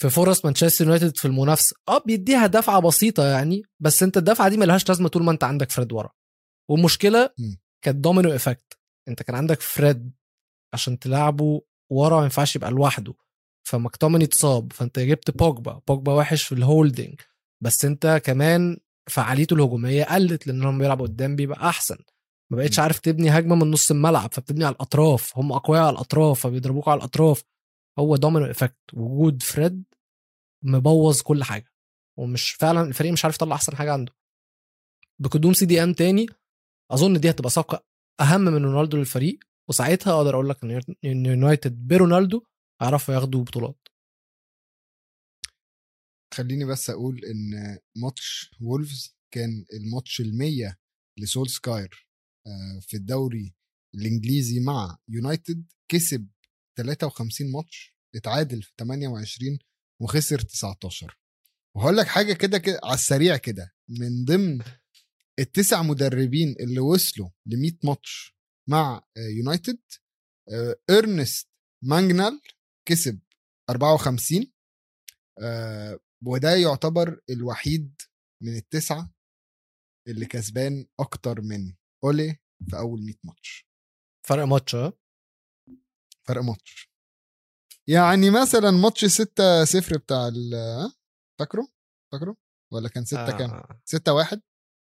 في فرص مانشستر يونايتد في المنافسة. آه بيديها دفعة بسيطة يعني بس أنت الدفعة دي ملهاش لازمة طول ما أنت عندك فريد ورا. والمشكلة. كانت domino effect أنت كان عندك فريد عشان تلعبه ورا ما ينفعش يبقى لوحده. فمكتوميناي اتصاب فأنت جبت بوجبا. بوجبا وحش في ال holding بس أنت كمان فعاليته الهجومية قلت لأن هم بيلعبوا قدام بيبقى أحسن. ما بقتش. عارف تبني هجمة من نص الملعب فبتبني على الأطراف. هم أقوياء على الأطراف فبيضربوك على الأطراف. هو domino effect وجود فريد مبوظ كل حاجة. ومش فعلا الفريق مش عارف يطلع أحسن حاجة عنده. بقدوم CDM تاني أظن دي هتبقى صفقة أهم من رونالدو للفريق. وساعتها أقدر أقول لك إن يونايتد برونالدو هيعرفوا ياخدوا بطولات. خليني بس أقول إن ماتش وولفز كان الماتش المية لسولسكاير آه، في الدوري الإنجليزي مع يونايتد كسب 53 ماتش اتعادل في 28 وخسر 19 وهقول لك حاجة كده كده على السريع كده من ضمن التسع مدربين اللي وصلوا ل 100 ماتش مع يونايتد آه، إرنست مانجنال كسب 54 آه، وده يعتبر الوحيد من التسعة اللي كسبان أكتر من أولي في أول 100 ماتش. فرق ماتش ها؟ فرق ماتش. يعني مثلا ماتش 6 0 بتاع ال ها؟ فاكره؟ فاكره؟ ولا كان 6 كام؟ آه، 6 1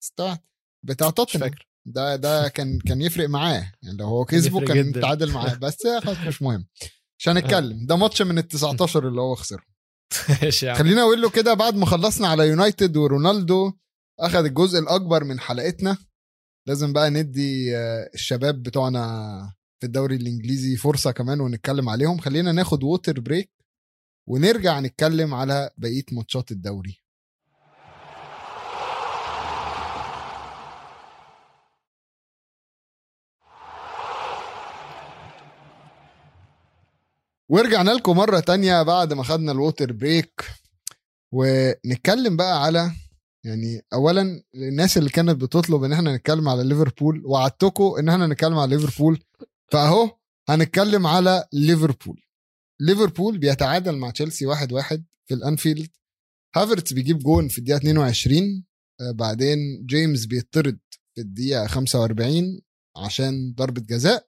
6 1 بتاع توتنهام. ده ده كان كان يفرق معاه. يعني لو هو كسبه كان. تعادل معاه. بس خلاص مش مهم. مش هنتكلم ده ماتش من ال 19 اللي هو خسره. عم خلينا أقول له كده بعد ما خلصنا على يونايتد ورونالدو أخذ الجزء الأكبر من حلقتنا. لازم بقى ندي آه، الشباب بتوعنا في الدوري الإنجليزي فرصة كمان ونتكلم عليهم. خلينا ناخد water break ونرجع نتكلم على بقية ماتشات الدوري. ورجعنا لكم مرة تانية بعد ما خدنا ال water break. ونتكلم بقى على يعني اولا الناس اللي كانت بتطلب إن إحنا نتكلم على ليفربول وعدتكم إن إحنا نتكلم على ليفربول. فأهو هنتكلم على ليفربول. ليفربول بيتعادل مع تشيلسي واحد واحد في الأنفيلد. هافرتس بيجيب جون في الدقيقة 22 آه، بعدين جيمس بيطرد في الدقيقة 45 عشان ضربة جزاء.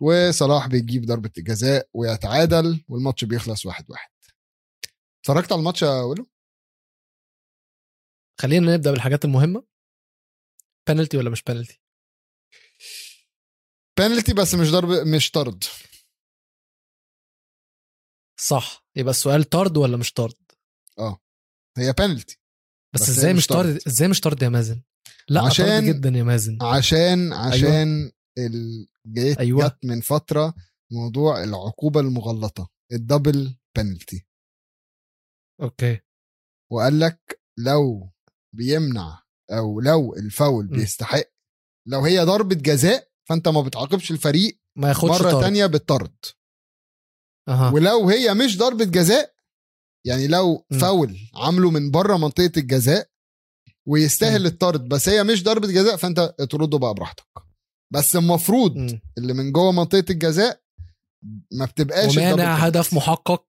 وصلاح بيجيب ضربة جزاء ويتعادل والماتش بيخلص واحد واحد. اتفرجت على الماتش يا ولو؟ خلينا نبدأ بالحاجات المهمة. بنالتي ولا مش بنالتي بنالتي بس مش ضرب مش طرد. صح. يبقى السؤال طرد ولا مش طرد؟ هي بنالتي بس, بس إزاي مش طرد. إزاي مش طرد يا مازن؟ لا عشان- طرد جدا يا مازن. عشان عشان ال... جيت أيوة. جت من فترة موضوع العقوبة المغلظة ال double penalty okay وقال لك لو بيمنع أو لو الفاول م. بيستحق لو هي ضربة جزاء فأنت ما بتعاقبش الفريق ما ياخدش مرة طرد تانية بالطرد أها ولو هي مش ضربة جزاء يعني لو م. فاول عامله من بره منطقة الجزاء ويستاهل. الطرد بس هي مش ضربة جزاء فأنت اطرده بقى براحتك بس المفروض مم. اللي من جوه منطقة الجزاء ما بتبقاش ومانع هدف. محقق.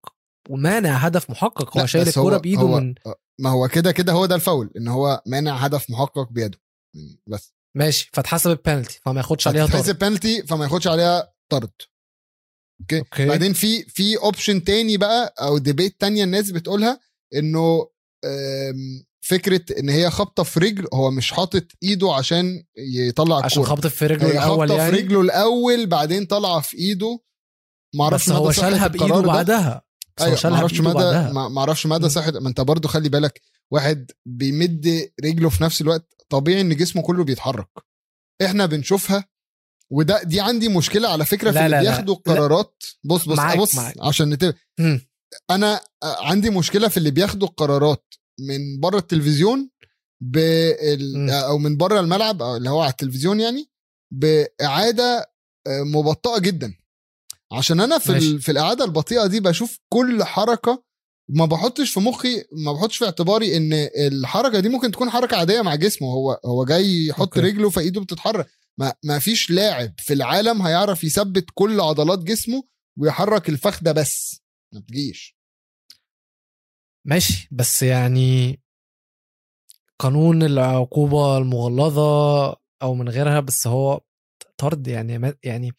ومانع هدف محقق. هو شايل الكورة بإيده هو- من ما هو كده كده هو ده الفاول إن هو مانع هدف محقق بيده. بس. ماشي. فاتحسب البنالتي فما ياخدش عليها طرد. بنالتي فما ياخدش عليها طرد. okay? okay. بعدين في في option تاني بقى أو debate تانية الناس بتقولها إنه فكرة إن هي خبطه في رجل هو مش حاطط إيده عشان يطلع عشان الكورة خبط في رجله الأول خبطه يعني في رجله الأول بعدين طالعة في إيده ما أعرفش بس هو شالها بإيده. بعدها أيوه ما أعرفش مدى ما أعرفش مدى. صحه ما أنت برضو خلي بالك واحد بيمد رجله في نفس الوقت طبيعي إن جسمه كله بيتحرك إحنا بنشوفها وده دي عندي مشكلة على فكرة في لا، اللي لا، لا. بياخدوا قرارات بص بص معاك، بص معاك. عشان نتبه. أنا عندي مشكلة في اللي بياخدوا القرارات من بره التلفزيون بال... أو من بره الملعب أو اللي هو على التلفزيون يعني بإعادة آه، مبطئه جدا. عشان أنا في ماشي. ال... في الإعادة البطيئة دي بشوف كل حركة ما بحطش في مخي ما بحطش في اعتباري إن الحركة دي ممكن تكون حركة عادية مع جسمه. هو هو جاي يحط أوكي. رجله فإيده بتتحرك. ما, ما فيش لاعب في العالم هيعرف يثبت كل عضلات جسمه ويحرك الفخده بس ما بتجيش ماشي بس يعني قانون العقوبة المغلظة أو من غيرها بس هو طرد يعني ما- يعني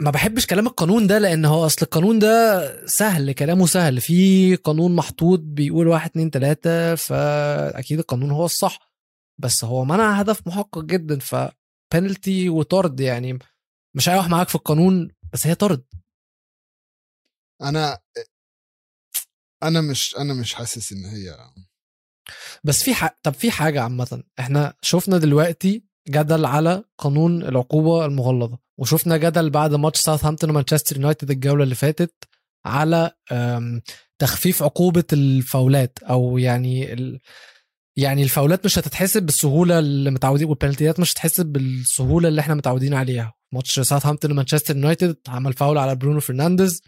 ما بحبش كلام القانون ده لأن هو أصل القانون ده سهل كلامه سهل. في قانون محطوط بيقول واحد اتنين تلاتة فأكيد القانون هو الصح. بس هو منع هدف محقق جدا فبنالتي وطرد يعني مش هيروح معاك في القانون بس هي طرد. أنا أنا مش أنا مش حاسس إن هي بس في ح... طب في حاجة عامة. إحنا شفنا دلوقتي جدل على قانون العقوبة المغلظة وشفنا جدل بعد ماتش ساوثهامبتون ومانشستر يونايتد الجولة اللي فاتت على تخفيف عقوبة الفاولات أو يعني ال... يعني الفاولات مش هتتحسب بالسهولة اللي متعودين والبنالتيات مش هتتحسب بالسهولة اللي إحنا متعودين عليها. ماتش ساوثهامبتون ومانشستر يونايتد عمل فاول على برونو فرنانديز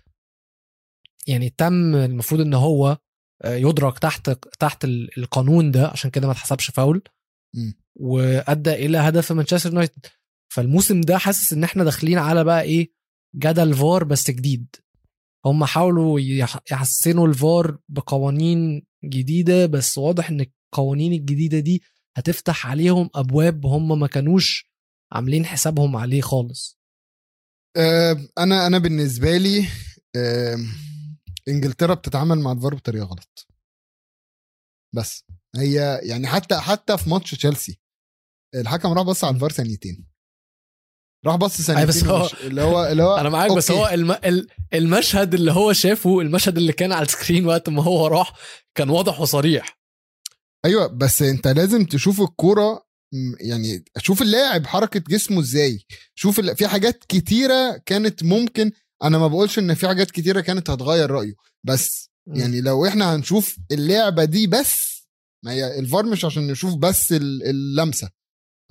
يعني تم المفروض إن هو آه، يدرك تحت تحت ال- القانون ده عشان كده ما اتحسبش فاول. وأدى إلى هدف مانشستر يونايتد. فالموسم ده حاسس إن إحنا داخلين على بقى إيه جدل فار بس جديد. هم حاولوا يح- يحسنوا الفار بقوانين جديدة بس واضح إن القوانين الجديدة دي هتفتح عليهم أبواب هم ما كانوش عاملين حسابهم عليه خالص. آه، أنا أنا بالنسبة لي انجلترا بتتعامل مع الفار بطريقة غلط. بس هي يعني حتى حتى في ماتش تشيلسي الحكم راح بص على الفار ثانيتين. راح بص ثانيتين بس هو- اللي هو اللي هو أنا معاك بس. هو الم... ال- المشهد اللي هو شافه المشهد اللي كان على السكرين وقت ما هو راح كان واضح وصريح. أيوه بس أنت لازم تشوف الكورة يعني شوف اللاعب حركة جسمه إزاي. شوف ال- في حاجات كتيرة كانت ممكن أنا ما بقولش إن في حاجات كتيرة كانت هتغير رأيه بس يعني لو إحنا هنشوف اللعبة دي بس ما هي الفار مش عشان نشوف بس ال- اللمسة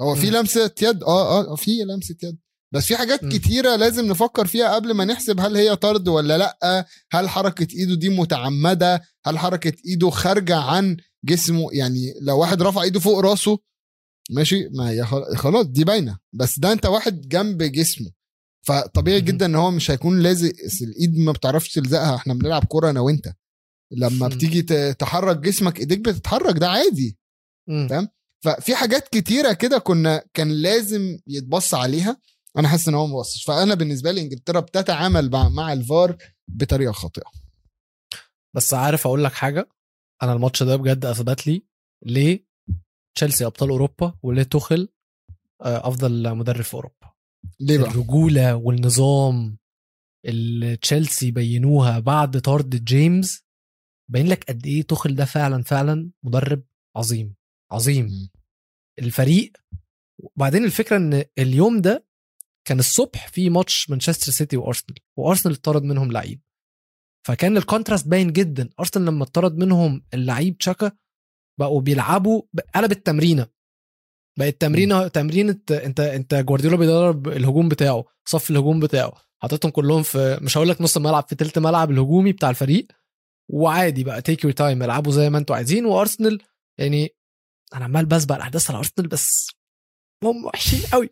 هو في. لمسة يد آه آه في لمسة يد بس في حاجات. كتيرة لازم نفكر فيها قبل ما نحسب هل هي طرد ولا لأ هل حركة إيده دي متعمدة هل حركة إيده خارجة عن جسمه يعني لو واحد رفع إيده فوق راسه ماشي ما هي خل- خلاص دي باينة بس ده أنت واحد جنب جسمه فطبيعي. جدا إن هو مش هيكون لازق الإيد ما بتعرفش تلزقها إحنا بنلعب كورة أنا وأنت لما. بتيجي تحرك جسمك إيديك بتتحرك ده عادي مم. فاهم؟ ففي حاجات كتيرة كده كنا كان لازم يتبص عليها أنا حاسس إن هو ما بصش فأنا بالنسبة لي إنجلترا بتتعامل مع, مع الفار بطريقة خاطئة بس عارف أقول لك حاجة أنا الماتش ده بجد أثبت لي ليه تشيلسي أبطال أوروبا وليه توخل آه، أفضل مدرب في أوروبا ليه بقى؟ الرجولة والنظام اللي تشيلسي بينوها بعد طرد جيمس باين لك قد إيه توخل ده فعلا فعلا مدرب عظيم عظيم. الفريق وبعدين الفكرة إن اليوم ده كان الصبح في ماتش مانشستر سيتي وأرسنال وأرسنال اتطرد منهم لعيب فكان ال contrast باين جدا أرسنال لما اتطرد منهم اللعيب شاكا بقوا بيلعبوا قلب التمرينة بقت تمرينه تمرينه انت انت جوارديولا بيدرب الهجوم بتاعه صف الهجوم بتاعه حاططهم كلهم في مش هقول لك نص الملعب في تلت ملعب الهجومي بتاع الفريق وعادي بقى take your time العبوا زي ما أنتوا عايزين وأرسنال يعني أنا عمال بسبق الأحداث على أرسنال بس هم وحشين قوي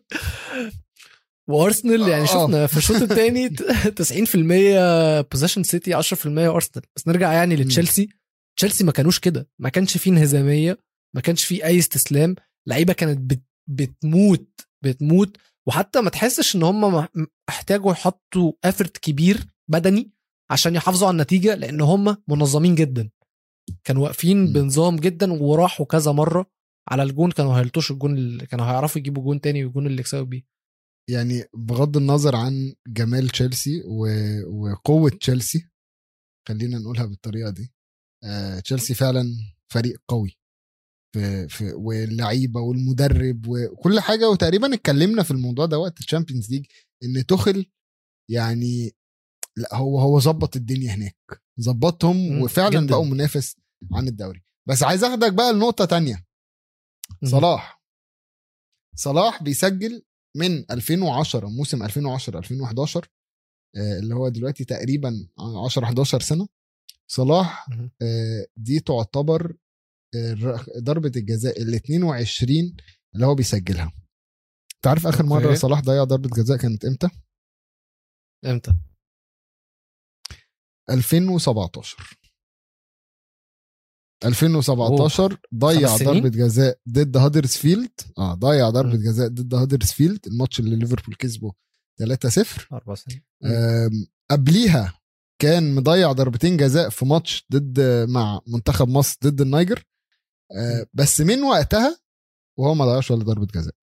وأرسنال يعني آه. شفنا في الشوط الثاني 90% possession سيتي 10% أرسنال. بس نرجع يعني لتشيلسي. تشيلسي ما كانوش كده. ما كانش فيه انهزامية ما كانش فيه أي استسلام. لعيبة كانت بت بتموت بتموت وحتى ما تحسش إن هم احتاجوا يحطوا effort كبير بدني عشان يحافظوا على النتيجة لأن هم منظمين جدا. كانوا واقفين. بنظام جدا وراحوا كذا مرة على الجون كانوا هيلطشوا الجون اللي كانوا هيعرفوا يجيبوا جون تاني والجون اللي يكسبوا بيه. يعني بغض النظر عن جمال تشيلسي و... وقوة تشيلسي خلينا نقولها بالطريقة دي آه، تشيلسي فعلا فريق قوي. في في واللعيبة والمدرب وكل حاجة. وتقريبا اتكلمنا في الموضوع ده وقت ال Champions League إن تخل يعني لا هو هو ظبط الدنيا هناك. ظبطهم وفعلا جداً. بقوا منافس عن الدوري. بس عايز أخدك بقى لنقطة تانية. صلاح. صلاح بيسجل من 2010 موسم 2010 2011 آه، اللي هو دلوقتي تقريبا 10 11 سنة. صلاح. آه، دي تعتبر ضربة الجزاء ال 22 اللي هو بيسجلها. تعرف آخر مرة okay. صلاح ضيع ضربة جزاء كانت إمتى؟ إمتى؟ 2017 2017 ضيع؟ ضربة جزاء ضد هادرسفيلد آه ضيع ضربة. جزاء ضد هادرسفيلد الماتش اللي ليفربول كسبه 3-0 أربع سنين. آم، قبليها كان مضيع ضربتين جزاء في ماتش ضد مع منتخب مصر ضد النيجر بس من وقتها وهو ما ضيعش ولا ضربة جزاء.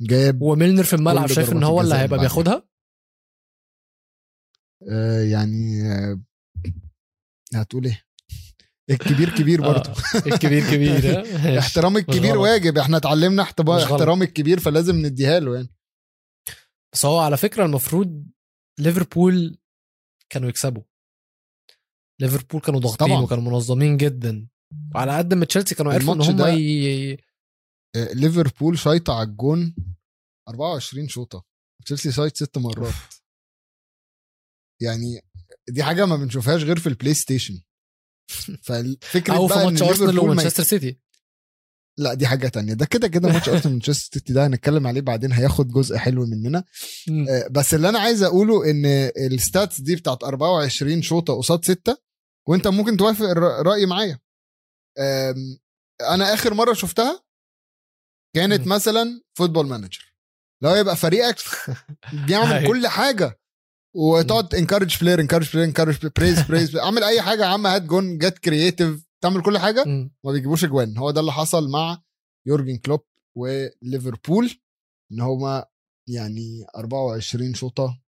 جاب وميلنر في الملعب شايف إن هو اللي هيبقى بياخدها؟ آه، يعني آه، هتقول إيه؟ الكبير كبير برضه. آه، الكبير كبير؟ ماشي. احترام الكبير. واجب إحنا اتعلمنا احترام الكبير فلازم نديها له يعني. بس هو على فكرة المفروض ليفربول كانوا يكسبوا. ليفربول كانوا ضاغطين. وكانوا منظمين جدا. وعلى قد ما تشيلسي كانوا عرفوا إن هم ي... آه، ليفربول شايطة على الجون 24 شوطة. تشيلسي شايط ست مرات. يعني دي حاجة ما بنشوفهاش غير في البلاي ستيشن. ففكرة أو في ماتش أرسنال ومانشستر سيتي. لا دي حاجة تانية. ده كده كده ماتش أرسنال مانشستر سيتي ده هنتكلم عليه بعدين هياخد جزء حلو مننا. آه، بس اللي أنا عايز أقوله إن ال stats دي بتاعت 24 شوطة قصاد ستة وأنت ممكن توافق الر- رايي معايا. أنا آخر مرة شفتها كانت. مثلا Football Manager لو يبقى فريقك بيعمل أيوة. كل حاجة وتقعد encourage player encourage player encourage praise praise اعمل أي حاجة يا عم هات جون get creative تعمل كل حاجة. ما بيجيبوش أجوان هو ده اللي حصل مع يورجن كلوب وليفربول إن هما يعني 24 شوطة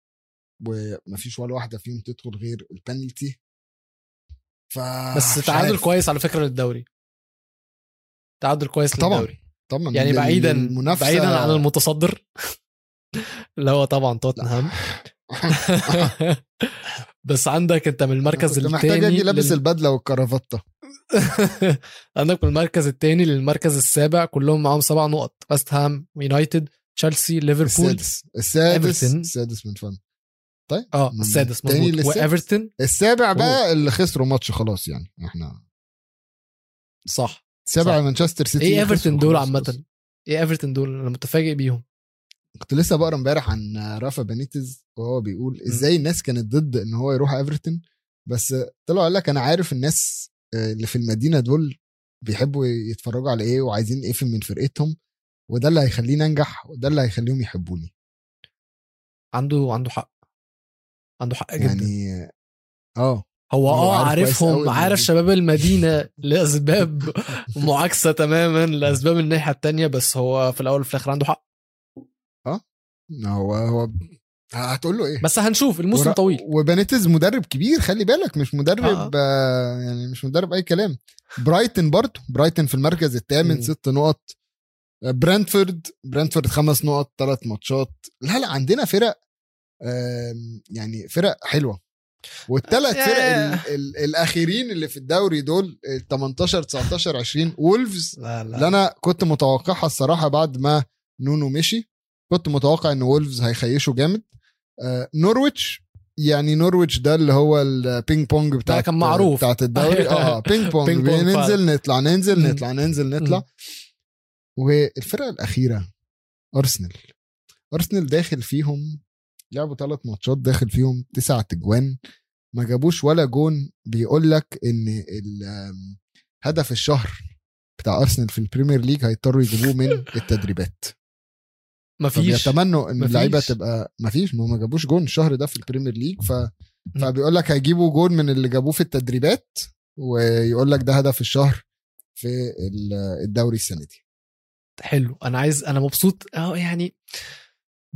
ومفيش ولا واحدة فيهم تدخل غير البنالتي ف بس تعادل. كويس على فكرة للدوري. تعادل كويس طبعاً. للدوري. طبعا. يعني لل- بعيدا للمنافسة. بعيدا عن المتصدر. اللي هو طبعا توتنهام. بس عندك انت من المركز كنت محتاج الثاني أجي لابس البدلة والكرافته عندك من المركز الثاني للمركز السابع. كلهم معاهم سبع نقط. ويست هام يونايتد تشيلسي ليفربول السادس. السادس. السادس من فن طيب. آه السادس مظبوط. وإيفرتون؟ السابع بقى اللي خسروا ماتش خلاص يعني إحنا صح. سابع. مانشستر سيتي إيه إيفرتون دول عامة. إيه إيفرتون دول؟ أنا متفاجئ بيهم. كنت لسه بقرا امبارح عن رافا بينيتز وهو بيقول إزاي الناس كانت ضد إن هو يروح إيفرتون بس طلع قال لك أنا عارف الناس آه، اللي في المدينة دول بيحبوا يتفرجوا على إيه وعايزين إيه في- من فرقتهم وده اللي هيخليني أنجح وده اللي هيخليهم يحبوني. عنده عنده حق. عنده حق جدا يعني آه هو هو آه عارفهم عارف. شباب المدينة لأسباب معاكسة تماما لأسباب الناحية التانية بس هو في الأول وفي الآخر عنده حق هو هو هتقول له إيه بس هنشوف الموسم ورا- طويل وبنيتز مدرب كبير خلي بالك مش مدرب آه. آه. يعني مش مدرب أي كلام برايتن برضه برايتن في المركز الثامن. ست نقط برنتفورد برنتفورد خمس نقط ثلاث ماتشات لا لا عندنا فرق يعني فرق حلوة والثلاث فرق ياه. ال- ال- الأخيرين اللي في الدوري دول ال 18 19 20 وولفز لا لا اللي أنا كنت متوقعها الصراحة بعد ما نونو مشي كنت متوقع إن وولفز هيخشوا جامد آه نورويتش يعني نورويتش ده اللي هو ال ping pong بتاعت كان معروف. بتاعت الدوري آه ping pong ping pong ننزل نطلع ننزل. نطلع ننزل نطلع. والفرقة الأخيرة أرسنال أرسنال داخل فيهم لعبوا ثلاث ماتشات داخل فيهم تسعة اجوان ما جابوش ولا جون. بيقول لك إن هدف الشهر بتاع أرسنال في ال Premier League هيضطروا يجيبوه من التدريبات. مفيش فبيتمنوا إن مفيش. اللعيبة تبقى ما فيش ما ما جابوش جون الشهر ده في ال Premier League ف... فبيقول لك هيجيبوا جون من اللي جابوه في التدريبات ويقول لك ده هدف الشهر في ال- الدوري السنة دي. حلو. أنا عايز أنا مبسوط. آه يعني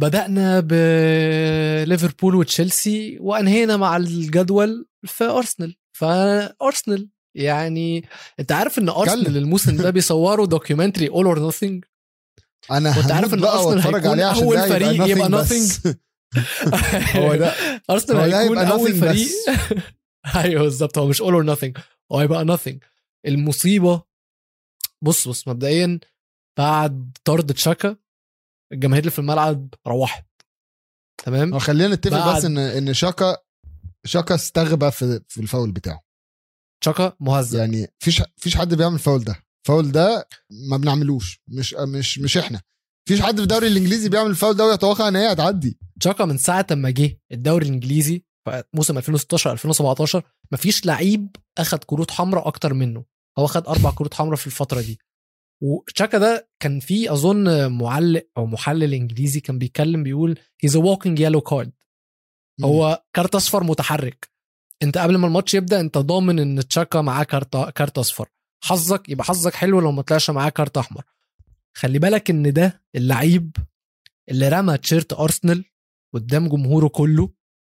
بدأنا بليفربول وتشيلسي وأنهينا مع الجدول في أرسنال فأرسنال يعني أنت عارف أرسنال اتكلم. الموسم ده بيصوروا دوكيومنتري اول اور نوثينج أنا وأنت عارف بقى أرسنال هيكون أول فريق يبقى. بس. هو ده ده هيكون nothing فريق بس. أيوه بالظبط هو مش all or nothing هو هيبقى nothing المصيبة بص بص مبدئيا بعد طرد شاكا الجماهير اللي في الملعب روحت. تمام؟ هو خلينا نتفق بعد- بس ان إن شاكا شاكا استغبى في في الفاول بتاعه. تشاكا مهزأ. يعني فيش فيش حد بيعمل فاول ده. فاول ده ما بنعملوش. مش مش مش إحنا. فيش حد في الدوري الإنجليزي بيعمل الفاول ده ويتوقع إن هي هتعدي. تشاكا من ساعة ما جه الدوري الإنجليزي موسم 2016 2017 مفيش لعيب أخد كروت حمراء أكتر منه. هو خد أربع كروت حمراء في الفترة دي. وتشاكا ده كان في أظن معلق أو محلل إنجليزي كان بيتكلم بيقول he's a walking yellow card هو كارت أصفر متحرك. أنت قبل ما الماتش يبدأ أنت ضامن إن تشاكا معاه كارت كارت أصفر. حظك يبقى حظك حلو لو ما طلعش معاه كارت أحمر. خلي بالك إن ده اللعيب اللي رمى تيشيرت أرسنال قدام جمهوره كله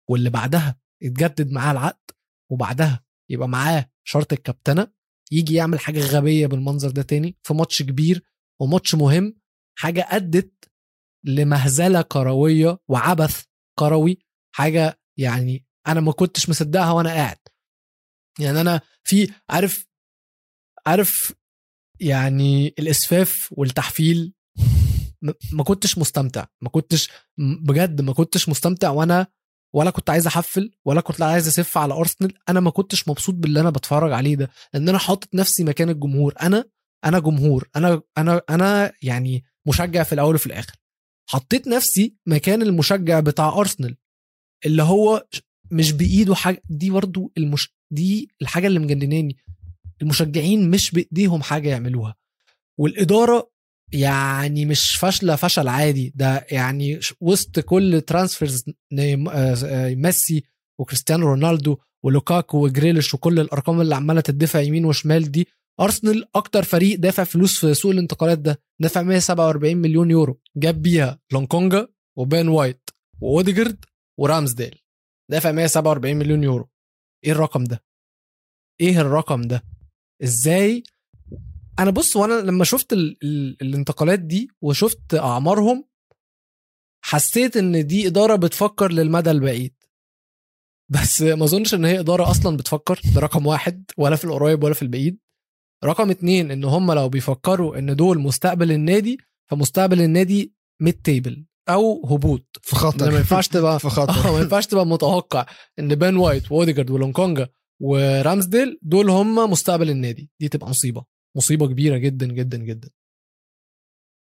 واللي بعدها يتجدد معاه العقد وبعدها يبقى معاه شارة الكابتنة. يجي يعمل حاجة غبية بالمنظر ده تاني في ماتش كبير وماتش مهم حاجة أدت لمهزلة كروية وعبث كروي حاجة يعني أنا ما كنتش مصدقها وأنا قاعد. يعني أنا في عارف عارف يعني الإسفاف والتحفيل ما كنتش مستمتع ما كنتش بجد ما كنتش مستمتع وأنا ولا كنت عايز أحفل ولا كنت عايز أسف على أرسنال أنا ما كنتش مبسوط باللي أنا بتفرج عليه ده. لأن أنا حاطط نفسي مكان الجمهور. أنا أنا جمهور. أنا أنا أنا يعني مشجع في الأول وفي الآخر. حطيت نفسي مكان المشجع بتاع أرسنال. اللي هو مش بإيده حاجة دي برضو المش... دي الحاجة اللي مجنناني. المشجعين مش بإيديهم حاجة يعملوها. والإدارة يعني مش فاشله فشل عادي. ده يعني وسط كل transfers آه، آه، ميسي وكريستيانو رونالدو ولوكاكو وجريليش وكل الأرقام اللي عمالة تدفع يمين وشمال دي أرسنال أكتر فريق دافع فلوس في سوق الانتقالات ده دافع 147 مليون يورو. جاب بيها لوكونجا وبين وايت واوديجرد ورامزديل دافع 147 مليون يورو. إيه الرقم ده؟ إيه الرقم ده؟ إزاي أنا بص وأنا لما شفت ال ال الانتقالات دي وشفت أعمارهم حسيت إن دي إدارة بتفكر للمدى البعيد. بس ما أظنش إن هي إدارة أصلا بتفكر ده رقم واحد ولا في القريب ولا في البعيد. رقم اتنين إن هم لو بيفكروا إن دول مستقبل النادي فمستقبل النادي mid table أو هبوط. في خطر. ما ينفعش تبقى في خطر. آه ما ينفعش تبقى متوقع إن بين وايت واوديجارد ولوكونجا ورامزديل دول هم مستقبل النادي. دي تبقى مصيبة. مصيبة كبيرة جدا جدا جدا.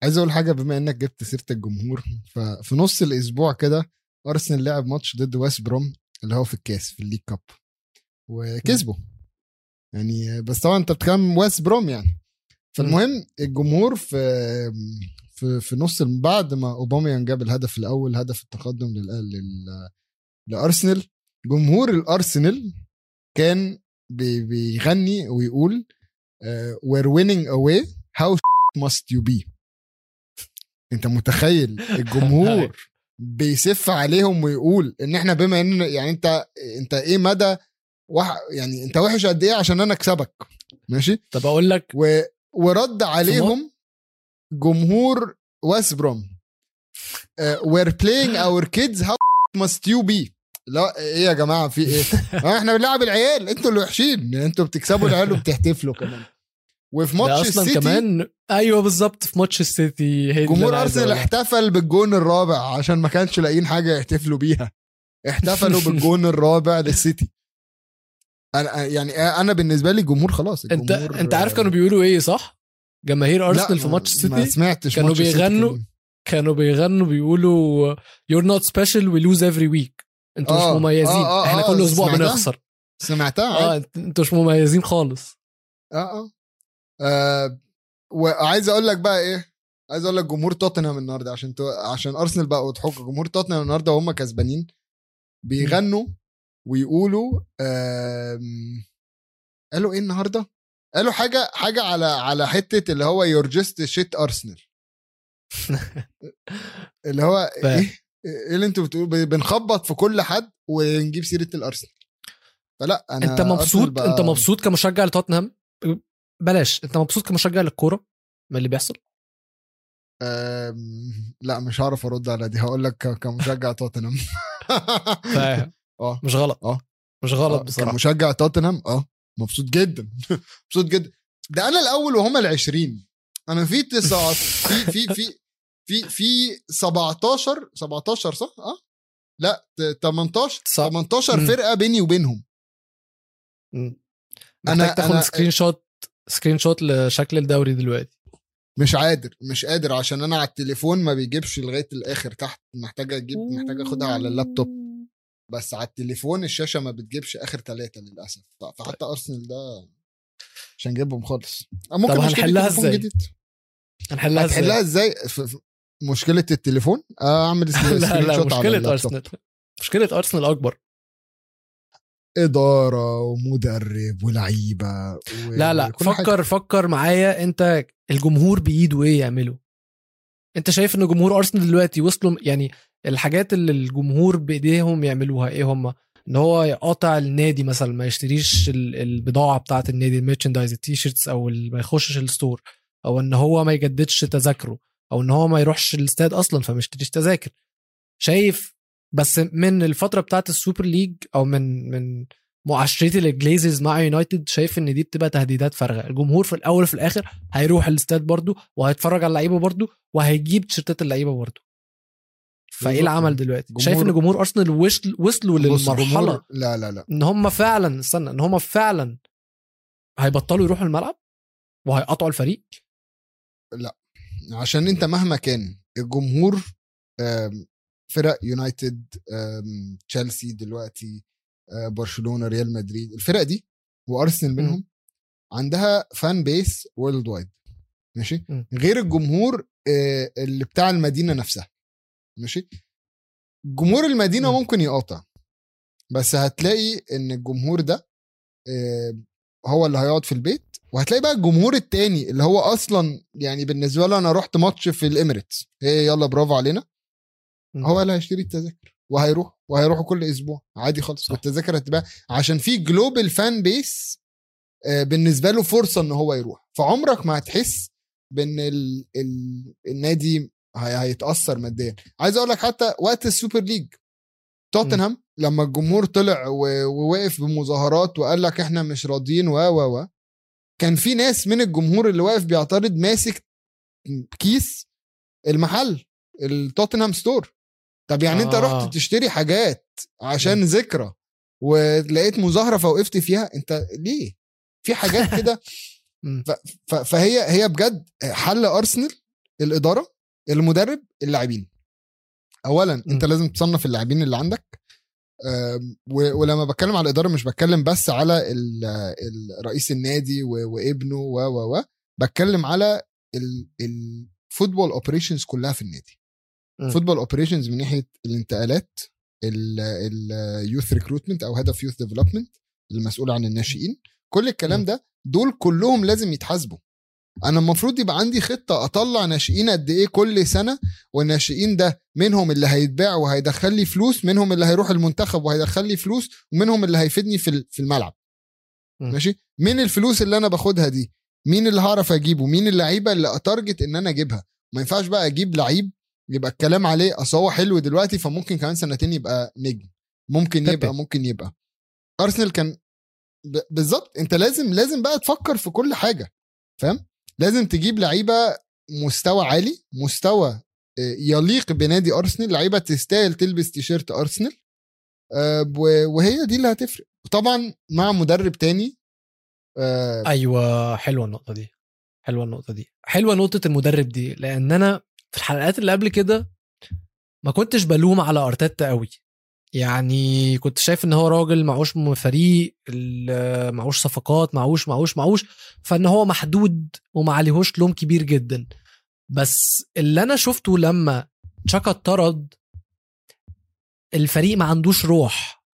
عايز أقول حاجة بما إنك جبت سيرة الجمهور ففي نص الأسبوع كده أرسنال لعب ماتش ضد ويست بروم اللي هو في الكاس في ال league cup. وكسبوا. يعني بس طبعا أنت بتتكلم ويست بروم يعني. فالمهم الجمهور في في في نص بعد ما اوباميان جاب الهدف الأول هدف التقدم لل لل لأرسنال جمهور الأرسنال كان بي- بيغني ويقول we're winning away. How must you be? انت متخيل الجمهور بيسف عليهم ويقول إن إحنا بما ان يعني انت أنت إيه مدى وح يعني أنت وحش قد إيه عشان أنا أكسبك؟ ماشي؟ طب أقول لك و... ورد عليهم جمهور ويست بروم we're playing our kids how must you be لا إيه يا جماعة في إيه؟ آه، إحنا بنلعب العيال. أنتوا اللي وحشين. أنتوا بتكسبوا العيال وبتحتفلوا كمان. وفي ماتش أصلا السيتي كمان أيوه بالظبط في ماتش السيتي جمهور أرسنال. احتفل بالجون الرابع عشان ما كانش لاقيين حاجة يحتفلوا بيها. احتفلوا بالجون الرابع للسيتي. أنا يعني أنا بالنسبة لي الجمهور خلاص أنت الجمهور أنت عارف كانوا بيقولوا إيه صح؟ جماهير أرسنال في ما- ماتش ما السيتي سمعتش كانوا بيغنوا كان- كانوا بيغنوا بيقولوا you're not special we lose every week. أنتوا آه، مش مميزين. آه، آه، إحنا آه، كل أسبوع؟ بنخسر. سمعتها آه. عادي. انت- أنتوا مش مميزين خالص. آه آه. آه، وعايز أقول لك بقى إيه؟ عايز أقول لك جمهور توتنهام النهارده عشان تو... عشان أرسنال بقوا يضحكوا جمهور توتنهام النهارده وهم كسبانين بيغنوا ويقولوا آم... قالوا إيه النهارده؟ قالوا حاجة حاجة على على حتة اللي هو you're just shit Arsenal اللي هو ف- إيه؟ إيه اللي أنتوا بتقولوا؟ بنخبط في كل حد ونجيب سيرة الأرسنال. فلا أنا أنت مبسوط؟ بقى- أنت مبسوط كمشجع لتوتنهام؟ بلاش أنت مبسوط كمشجع للكورة من اللي بيحصل؟ لا مش هعرف أرد على دي هقول لك كمشجع توتنهام. فاهم. آه. مش غلط. آه. مش غلط آه، بصراحة. كمشجع توتنهام آه. مبسوط جدا. مبسوط جدا. ده أنا الأول وهم العشرين. أنا في تسعة في في في في في 17 17 صح؟ آه. لا ت- 18 صح. 18 مم. فرقة بيني وبينهم. محتاج تاخد screen shot screen shot لشكل الدوري دلوقتي. مش قادر مش قادر عشان أنا على التليفون ما بيجيبش لغاية الآخر تحت محتاج أجيب محتاج أخدها على اللابتوب. بس على التليفون الشاشة ما بتجيبش آخر ثلاثة للأسف. فحتى أرسنال ده مش هنجيبهم خالص. ممكن طب هنحلها؟ جديد. هنحلها إزاي؟ إزاي؟ في في مشكلة التليفون؟ آه، أعمل لا screen لا shot على مشكلة اللابتوب. أرسنال. مشكلة أرسنال أكبر. إدارة ومدرب ولعيبة و... لا لا وكل حاجة. فكر فكر معايا أنت الجمهور بإيده إيه يعمله؟ أنت شايف إن جمهور أرسنال دلوقتي وصلوا يعني الحاجات اللي الجمهور بإيديهم يعملوها إيه هم؟ إن هو يقاطع النادي مثلا ما يشتريش ال- البضاعة بتاعة النادي ال merchandise ال t-shirts أو ما يخشش ال store أو إن هو ما يجددش تذاكره أو إن هو ما يروحش الاستاد أصلا فما يشتريش تذاكر. شايف بس من الفترة بتاعه ال Super League أو من من معاشرتي للجليزرز مع يونايتد شايف إن دي بتبقى تهديدات فارغة. الجمهور في الأول وفي الآخر هيروح الاستاد برضه وهيتفرج على اللعيبة برضه وهيجيب تيشيرتات اللعيبة برضه. فإيه. العمل دلوقتي؟ جمهور- شايف إن جمهور أرسنال وصل وصلوا للمرحله جمهور- لا لا لا. إن هم فعلا استنى إن هم فعلا هيبطلوا يروحوا الملعب وهيقطعوا الفريق؟ عشان أنت مهما كان الجمهور فرق يونايتد تشيلسي دلوقتي آه، برشلونة ريال مدريد الفرق دي وأرسنال منهم عندها fan base worldwide ماشي م. غير الجمهور آه، اللي بتاع المدينة نفسها ماشي جمهور المدينة م. ممكن يقاطع بس هتلاقي إن الجمهور ده هو اللي هيقعد في البيت وهتلاقي بقى الجمهور التاني اللي هو أصلا يعني بالنسبة له أنا رحت ماتش في الإميريتس إيه يلا برافو علينا م. هو اللي هيشتري التذاكر وهيروح وهيروحوا كل أسبوع عادي خالص. والتذاكر هتبقى عشان في global fan base بالنسبة له فرصة إن هو يروح. فعمرك ما هتحس بإن ال... ال... النادي هي... هيتأثر ماديا. عايز أقول لك حتى وقت السوبر ليج توتنهام لما الجمهور طلع و... ووقف بمظاهرات وقال لك إحنا مش راضيين و و و كان في ناس من الجمهور اللي واقف بيعترض ماسك كيس المحل التوتنهام ستور طب يعني آه. انت آه. رحت تشتري حاجات عشان ذكرى ولقيت مظاهرة فوقفت فيها انت ليه في حاجات كده فهي هي بجد حل أرسنال الإدارة المدرب اللاعبين اولا انت م. لازم تصنف اللاعبين اللي عندك ولما بتكلم على الإدارة مش بتكلم بس على ال- ال- رئيس النادي وابنه و و و بتكلم على ال football operations كلها في النادي. football operations من ناحية الانتقالات ال youth recruitment أو head of youth development المسؤول عن الناشئين. كل الكلام. ده دول كلهم لازم يتحاسبوا. أنا المفروض يبقى عندي خطة أطلع ناشئين قد إيه كل سنة والناشئين ده منهم اللي هيتباع وهيدخل لي فلوس منهم اللي هيروح المنتخب وهيدخل لي فلوس ومنهم اللي هيفيدني في في الملعب. م. ماشي؟ من الفلوس اللي أنا باخدها دي؟ مين اللي هعرف أجيبه؟ مين اللعيبة اللي اتـ target إن أنا أجيبها؟ ما ينفعش بقى أجيب لعيب يبقى الكلام عليه أصل هو حلو دلوقتي فممكن كمان سنتين يبقى نجم. ممكن. يبقى ممكن يبقى. أرسنال كان ب- بالظبط أنت لازم لازم بقى تفكر في كل حاجة فاهم؟ لازم تجيب لعيبة مستوى عالي مستوى آه، يليق بنادي أرسنال لعيبة تستاهل تلبس تيشيرت أرسنال آه، وهي دي اللي هتفرق. طبعا مع مدرب تاني آه، أيوه حلوة النقطة دي حلوة النقطة دي. حلوة نقطة المدرب دي لأن أنا في الحلقات اللي قبل كده ما كنتش بلوم على أرتيتا قوي. يعني كنت شايف إن هو راجل معوش م- فريق معوش صفقات معوش معوش معوش فإن هو محدود وما عليهوش لوم كبير جدا. بس اللي أنا شفته لما تشاكا اتطرد الفريق ما عندوش روح.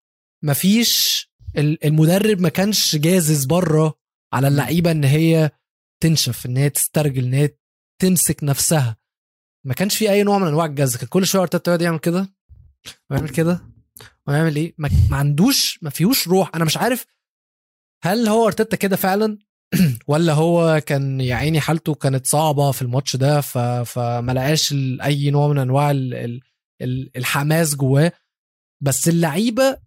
مفيش ال- المدرب ما كانش جازز بره على اللعيبة إن هي تنشف إن هي تسترجل إن هي تمسك نفسها. ما كانش في أي نوع من أنواع الجز كان كل شوية ارتيتا يقعد يعمل كده ويعمل كده ويعمل إيه؟ ما, ما عندوش ما فيهوش روح. أنا مش عارف هل هو ارتيتا كده فعلا ولا هو كان يا عيني حالته كانت صعبة في الماتش ده ف... فما لقاش أي نوع من أنواع ال... ال... ال- الحماس جواه. بس اللعيبة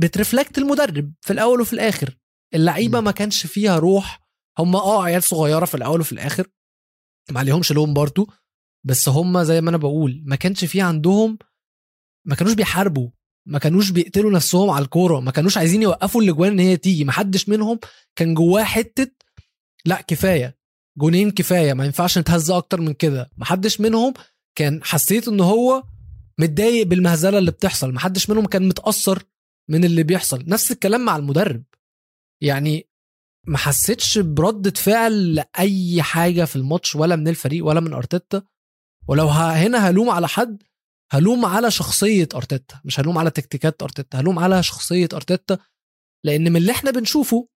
بترفلكت المدرب في الأول وفي الآخر. اللعيبة. ما كانش فيها روح. هم آه عيال صغيرة في الأول وفي الآخر. ما عليهمش لوم برضو. بس هم زي ما أنا بقول ما كانش في عندهم ما كانوش بيحاربوا ما كانوش بيقتلوا نفسهم على الكورة ما كانوش عايزين يوقفوا الأجوان إن هي تيجي. ما حدش منهم كان جواه حتة لأ كفاية جونين كفاية ما ينفعش نتهز أكتر من كده. ما حدش منهم كان حسيت إن هو متضايق بالمهزلة اللي بتحصل. محدش منهم كان متأثر من اللي بيحصل. نفس الكلام مع المدرب. يعني ما حسيتش بردة فعل لأي حاجة في الماتش ولا من الفريق ولا من أرتيتا. ولو هنا هلوم على حد هلوم على شخصية أرتيتا مش هلوم على تكتيكات أرتيتا هلوم على شخصية أرتيتا لأن من اللي إحنا بنشوفه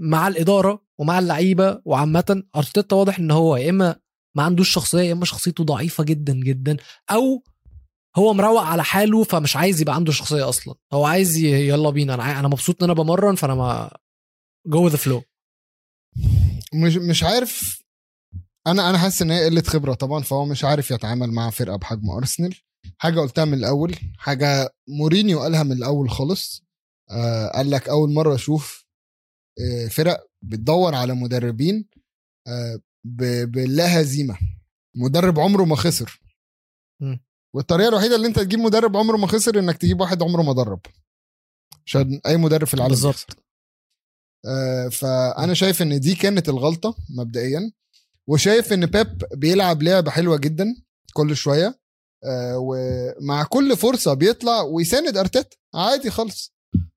مع الإدارة ومع اللعيبة وعامة أرتيتا واضح إن هو يا إما ما عندوش شخصية يا إما شخصيته ضعيفة جدا جدا أو هو مروق على حاله فمش عايز يبقى عنده شخصية أصلا. هو عايز يلا بينا أنا أنا مبسوط إن أنا بمرن فأنا ما go the flow مش مش عارف أنا أنا حاسس إن هي قلة خبرة طبعا فهو مش عارف يتعامل مع فرقة بحجم أرسنال. حاجة قلتها من الأول حاجة مورينيو قالها من الأول خالص. آه قال لك أول مرة أشوف آه فرق بتدور على مدربين آه بلا هزيمة. مدرب عمره ما خسر. والطريقة الوحيدة اللي أنت تجيب مدرب عمره ما خسر إنك تجيب واحد عمره ما درب. عشان أي مدرب في العالم بالظبط. آه، فأنا شايف إن دي كانت الغلطة مبدئيا. وشايف إن بيب بيلعب لعبة حلوة جدا كل شوية آه، ومع كل فرصة بيطلع ويساند أرتيتا عادي خالص.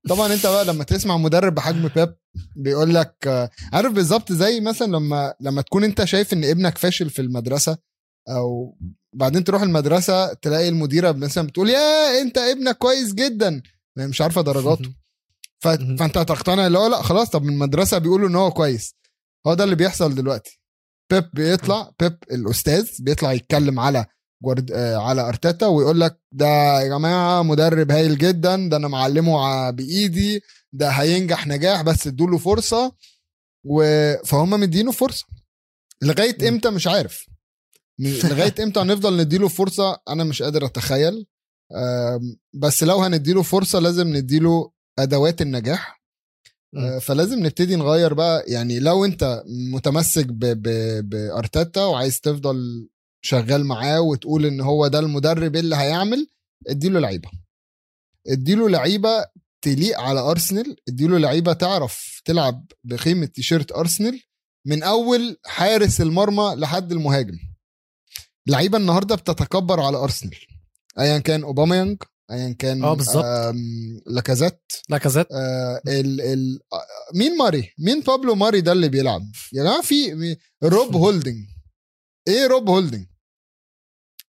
طبعا أنت بقى لما تسمع مدرب بحجم بيب بيقول لك آه، عارف بالظبط زي مثلا لما لما تكون أنت شايف إن ابنك فاشل في المدرسة أو بعدين تروح المدرسة تلاقي المديرة مثلا بتقول يا أنت ابنك كويس جدا. مش عارفة درجاته. فأنت هتقتنع اللي هو لأ خلاص طب من المدرسة بيقولوا إن هو كويس. هو ده اللي بيحصل دلوقتي. بيب بيطلع بيب الأستاذ بيطلع يتكلم على جورد آه على أرتيتا ويقول لك ده يا جماعة مدرب هايل جدا ده أنا معلمه بإيدي ده هينجح نجاح بس ادوله فرصة و... فهم مدينه فرصة. لغاية. إمتى؟ مش عارف. لغاية إمتى هنفضل نديله فرصة؟ أنا مش قادر أتخيل. بس لو هنديله فرصة لازم نديله أدوات النجاح. فلازم نبتدي نغير بقى. يعني لو انت متمسك بارتيتا وعايز تفضل شغال معاه وتقول إن هو ده المدرب اللي هيعمل اديله لعيبة. اديله لعيبة تليق على أرسنال اديله لعيبة تعرف تلعب بقيمه تيشيرت أرسنال من أول حارس المرمى لحد المهاجم. لعيبة النهارده بتتكبر على أرسنال ايا كان أوباميانج ايا كان آه بالظبط. لاكازيت. لاكازيت. آه ال ال آه، مين ماري؟ مين بابلو ماري ده اللي بيلعب؟ يا جماعة في روب هولدنج. إيه روب هولدنج؟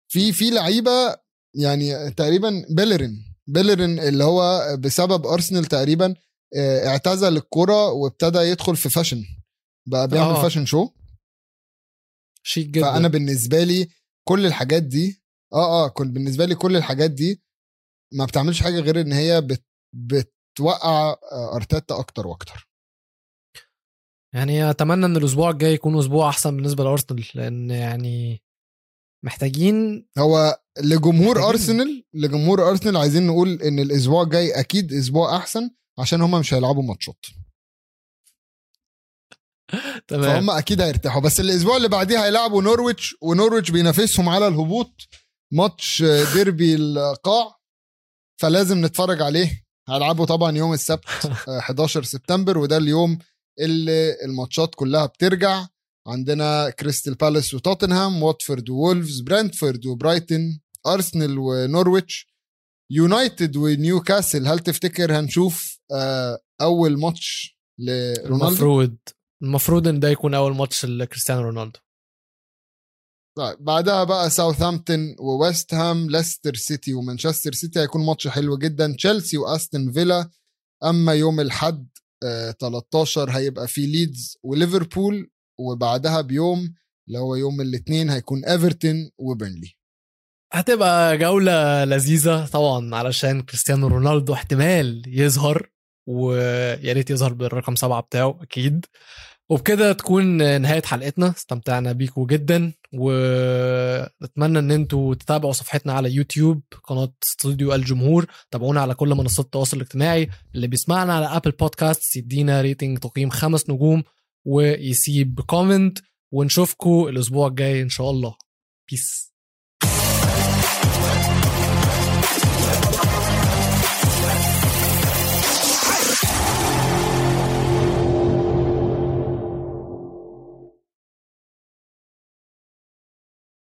في في لعيبة يعني تقريبا بيلرين. بيلرين اللي هو بسبب أرسنال تقريبا آه، اعتزل الكرة وابتدى يدخل في fashion. بقى بيعمل آه. fashion show؟ شيك جدا. فأنا بالنسبة لي كل الحاجات دي آه آه كل بالنسبة لي كل الحاجات دي ما بتعملش حاجة غير إن هي بت بتوقع أرتيتا أكتر وأكتر. يعني أتمنى إن الأسبوع الجاي يكون أسبوع أحسن بالنسبة لأرسنال لأن يعني محتاجين هو لجمهور محتاجين- أرسنال لجمهور أرسنال عايزين نقول إن الأسبوع الجاي أكيد أسبوع أحسن عشان هم مش هيلعبوا ماتشات. تمام. فهم أكيد هيرتاحوا. بس الأسبوع اللي بعديه هيلعبوا نورويتش ونورويتش بينافسهم على الهبوط. ماتش ديربي القاع. فلازم نتفرج عليه. هيلعبوا طبعا يوم السبت آه، 11 سبتمبر وده اليوم اللي الماتشات كلها بترجع. عندنا كريستال بالاس وتوتنهام واتفورد وولفز برنتفورد وبرايتن أرسنال ونورويتش يونايتد ونيوكاسل. هل تفتكر هنشوف آه، أول ماتش لرونالدو؟ المفروض المفروض إن ده يكون أول ماتش لكريستيانو رونالدو. طيب بعدها بقى ساوثهامبتون وويست هام ليستر سيتي ومانشستر سيتي هيكون ماتش حلو جدا. تشيلسي واستون فيلا أما يوم الأحد آه 13 هيبقى في ليدز وليفربول وبعدها بيوم اللي هو يوم الاثنين هيكون ايفرتون وبرنلي هتبقى جولة لذيذة طبعا علشان كريستيانو رونالدو احتمال يظهر ويا ريت يظهر بالرقم سبعة بتاعه أكيد. وبكده تكون نهاية حلقتنا. استمتعنا بيكم جدا ونتمنى إن أنتوا تتابعوا صفحتنا على يوتيوب قناة استوديو الجمهور. تابعونا على كل منصات التواصل الاجتماعي. اللي بيسمعنا على Apple Podcast يدينا rating تقييم خمس نجوم ويسيب comment ونشوفكم الأسبوع الجاي إن شاء الله. peace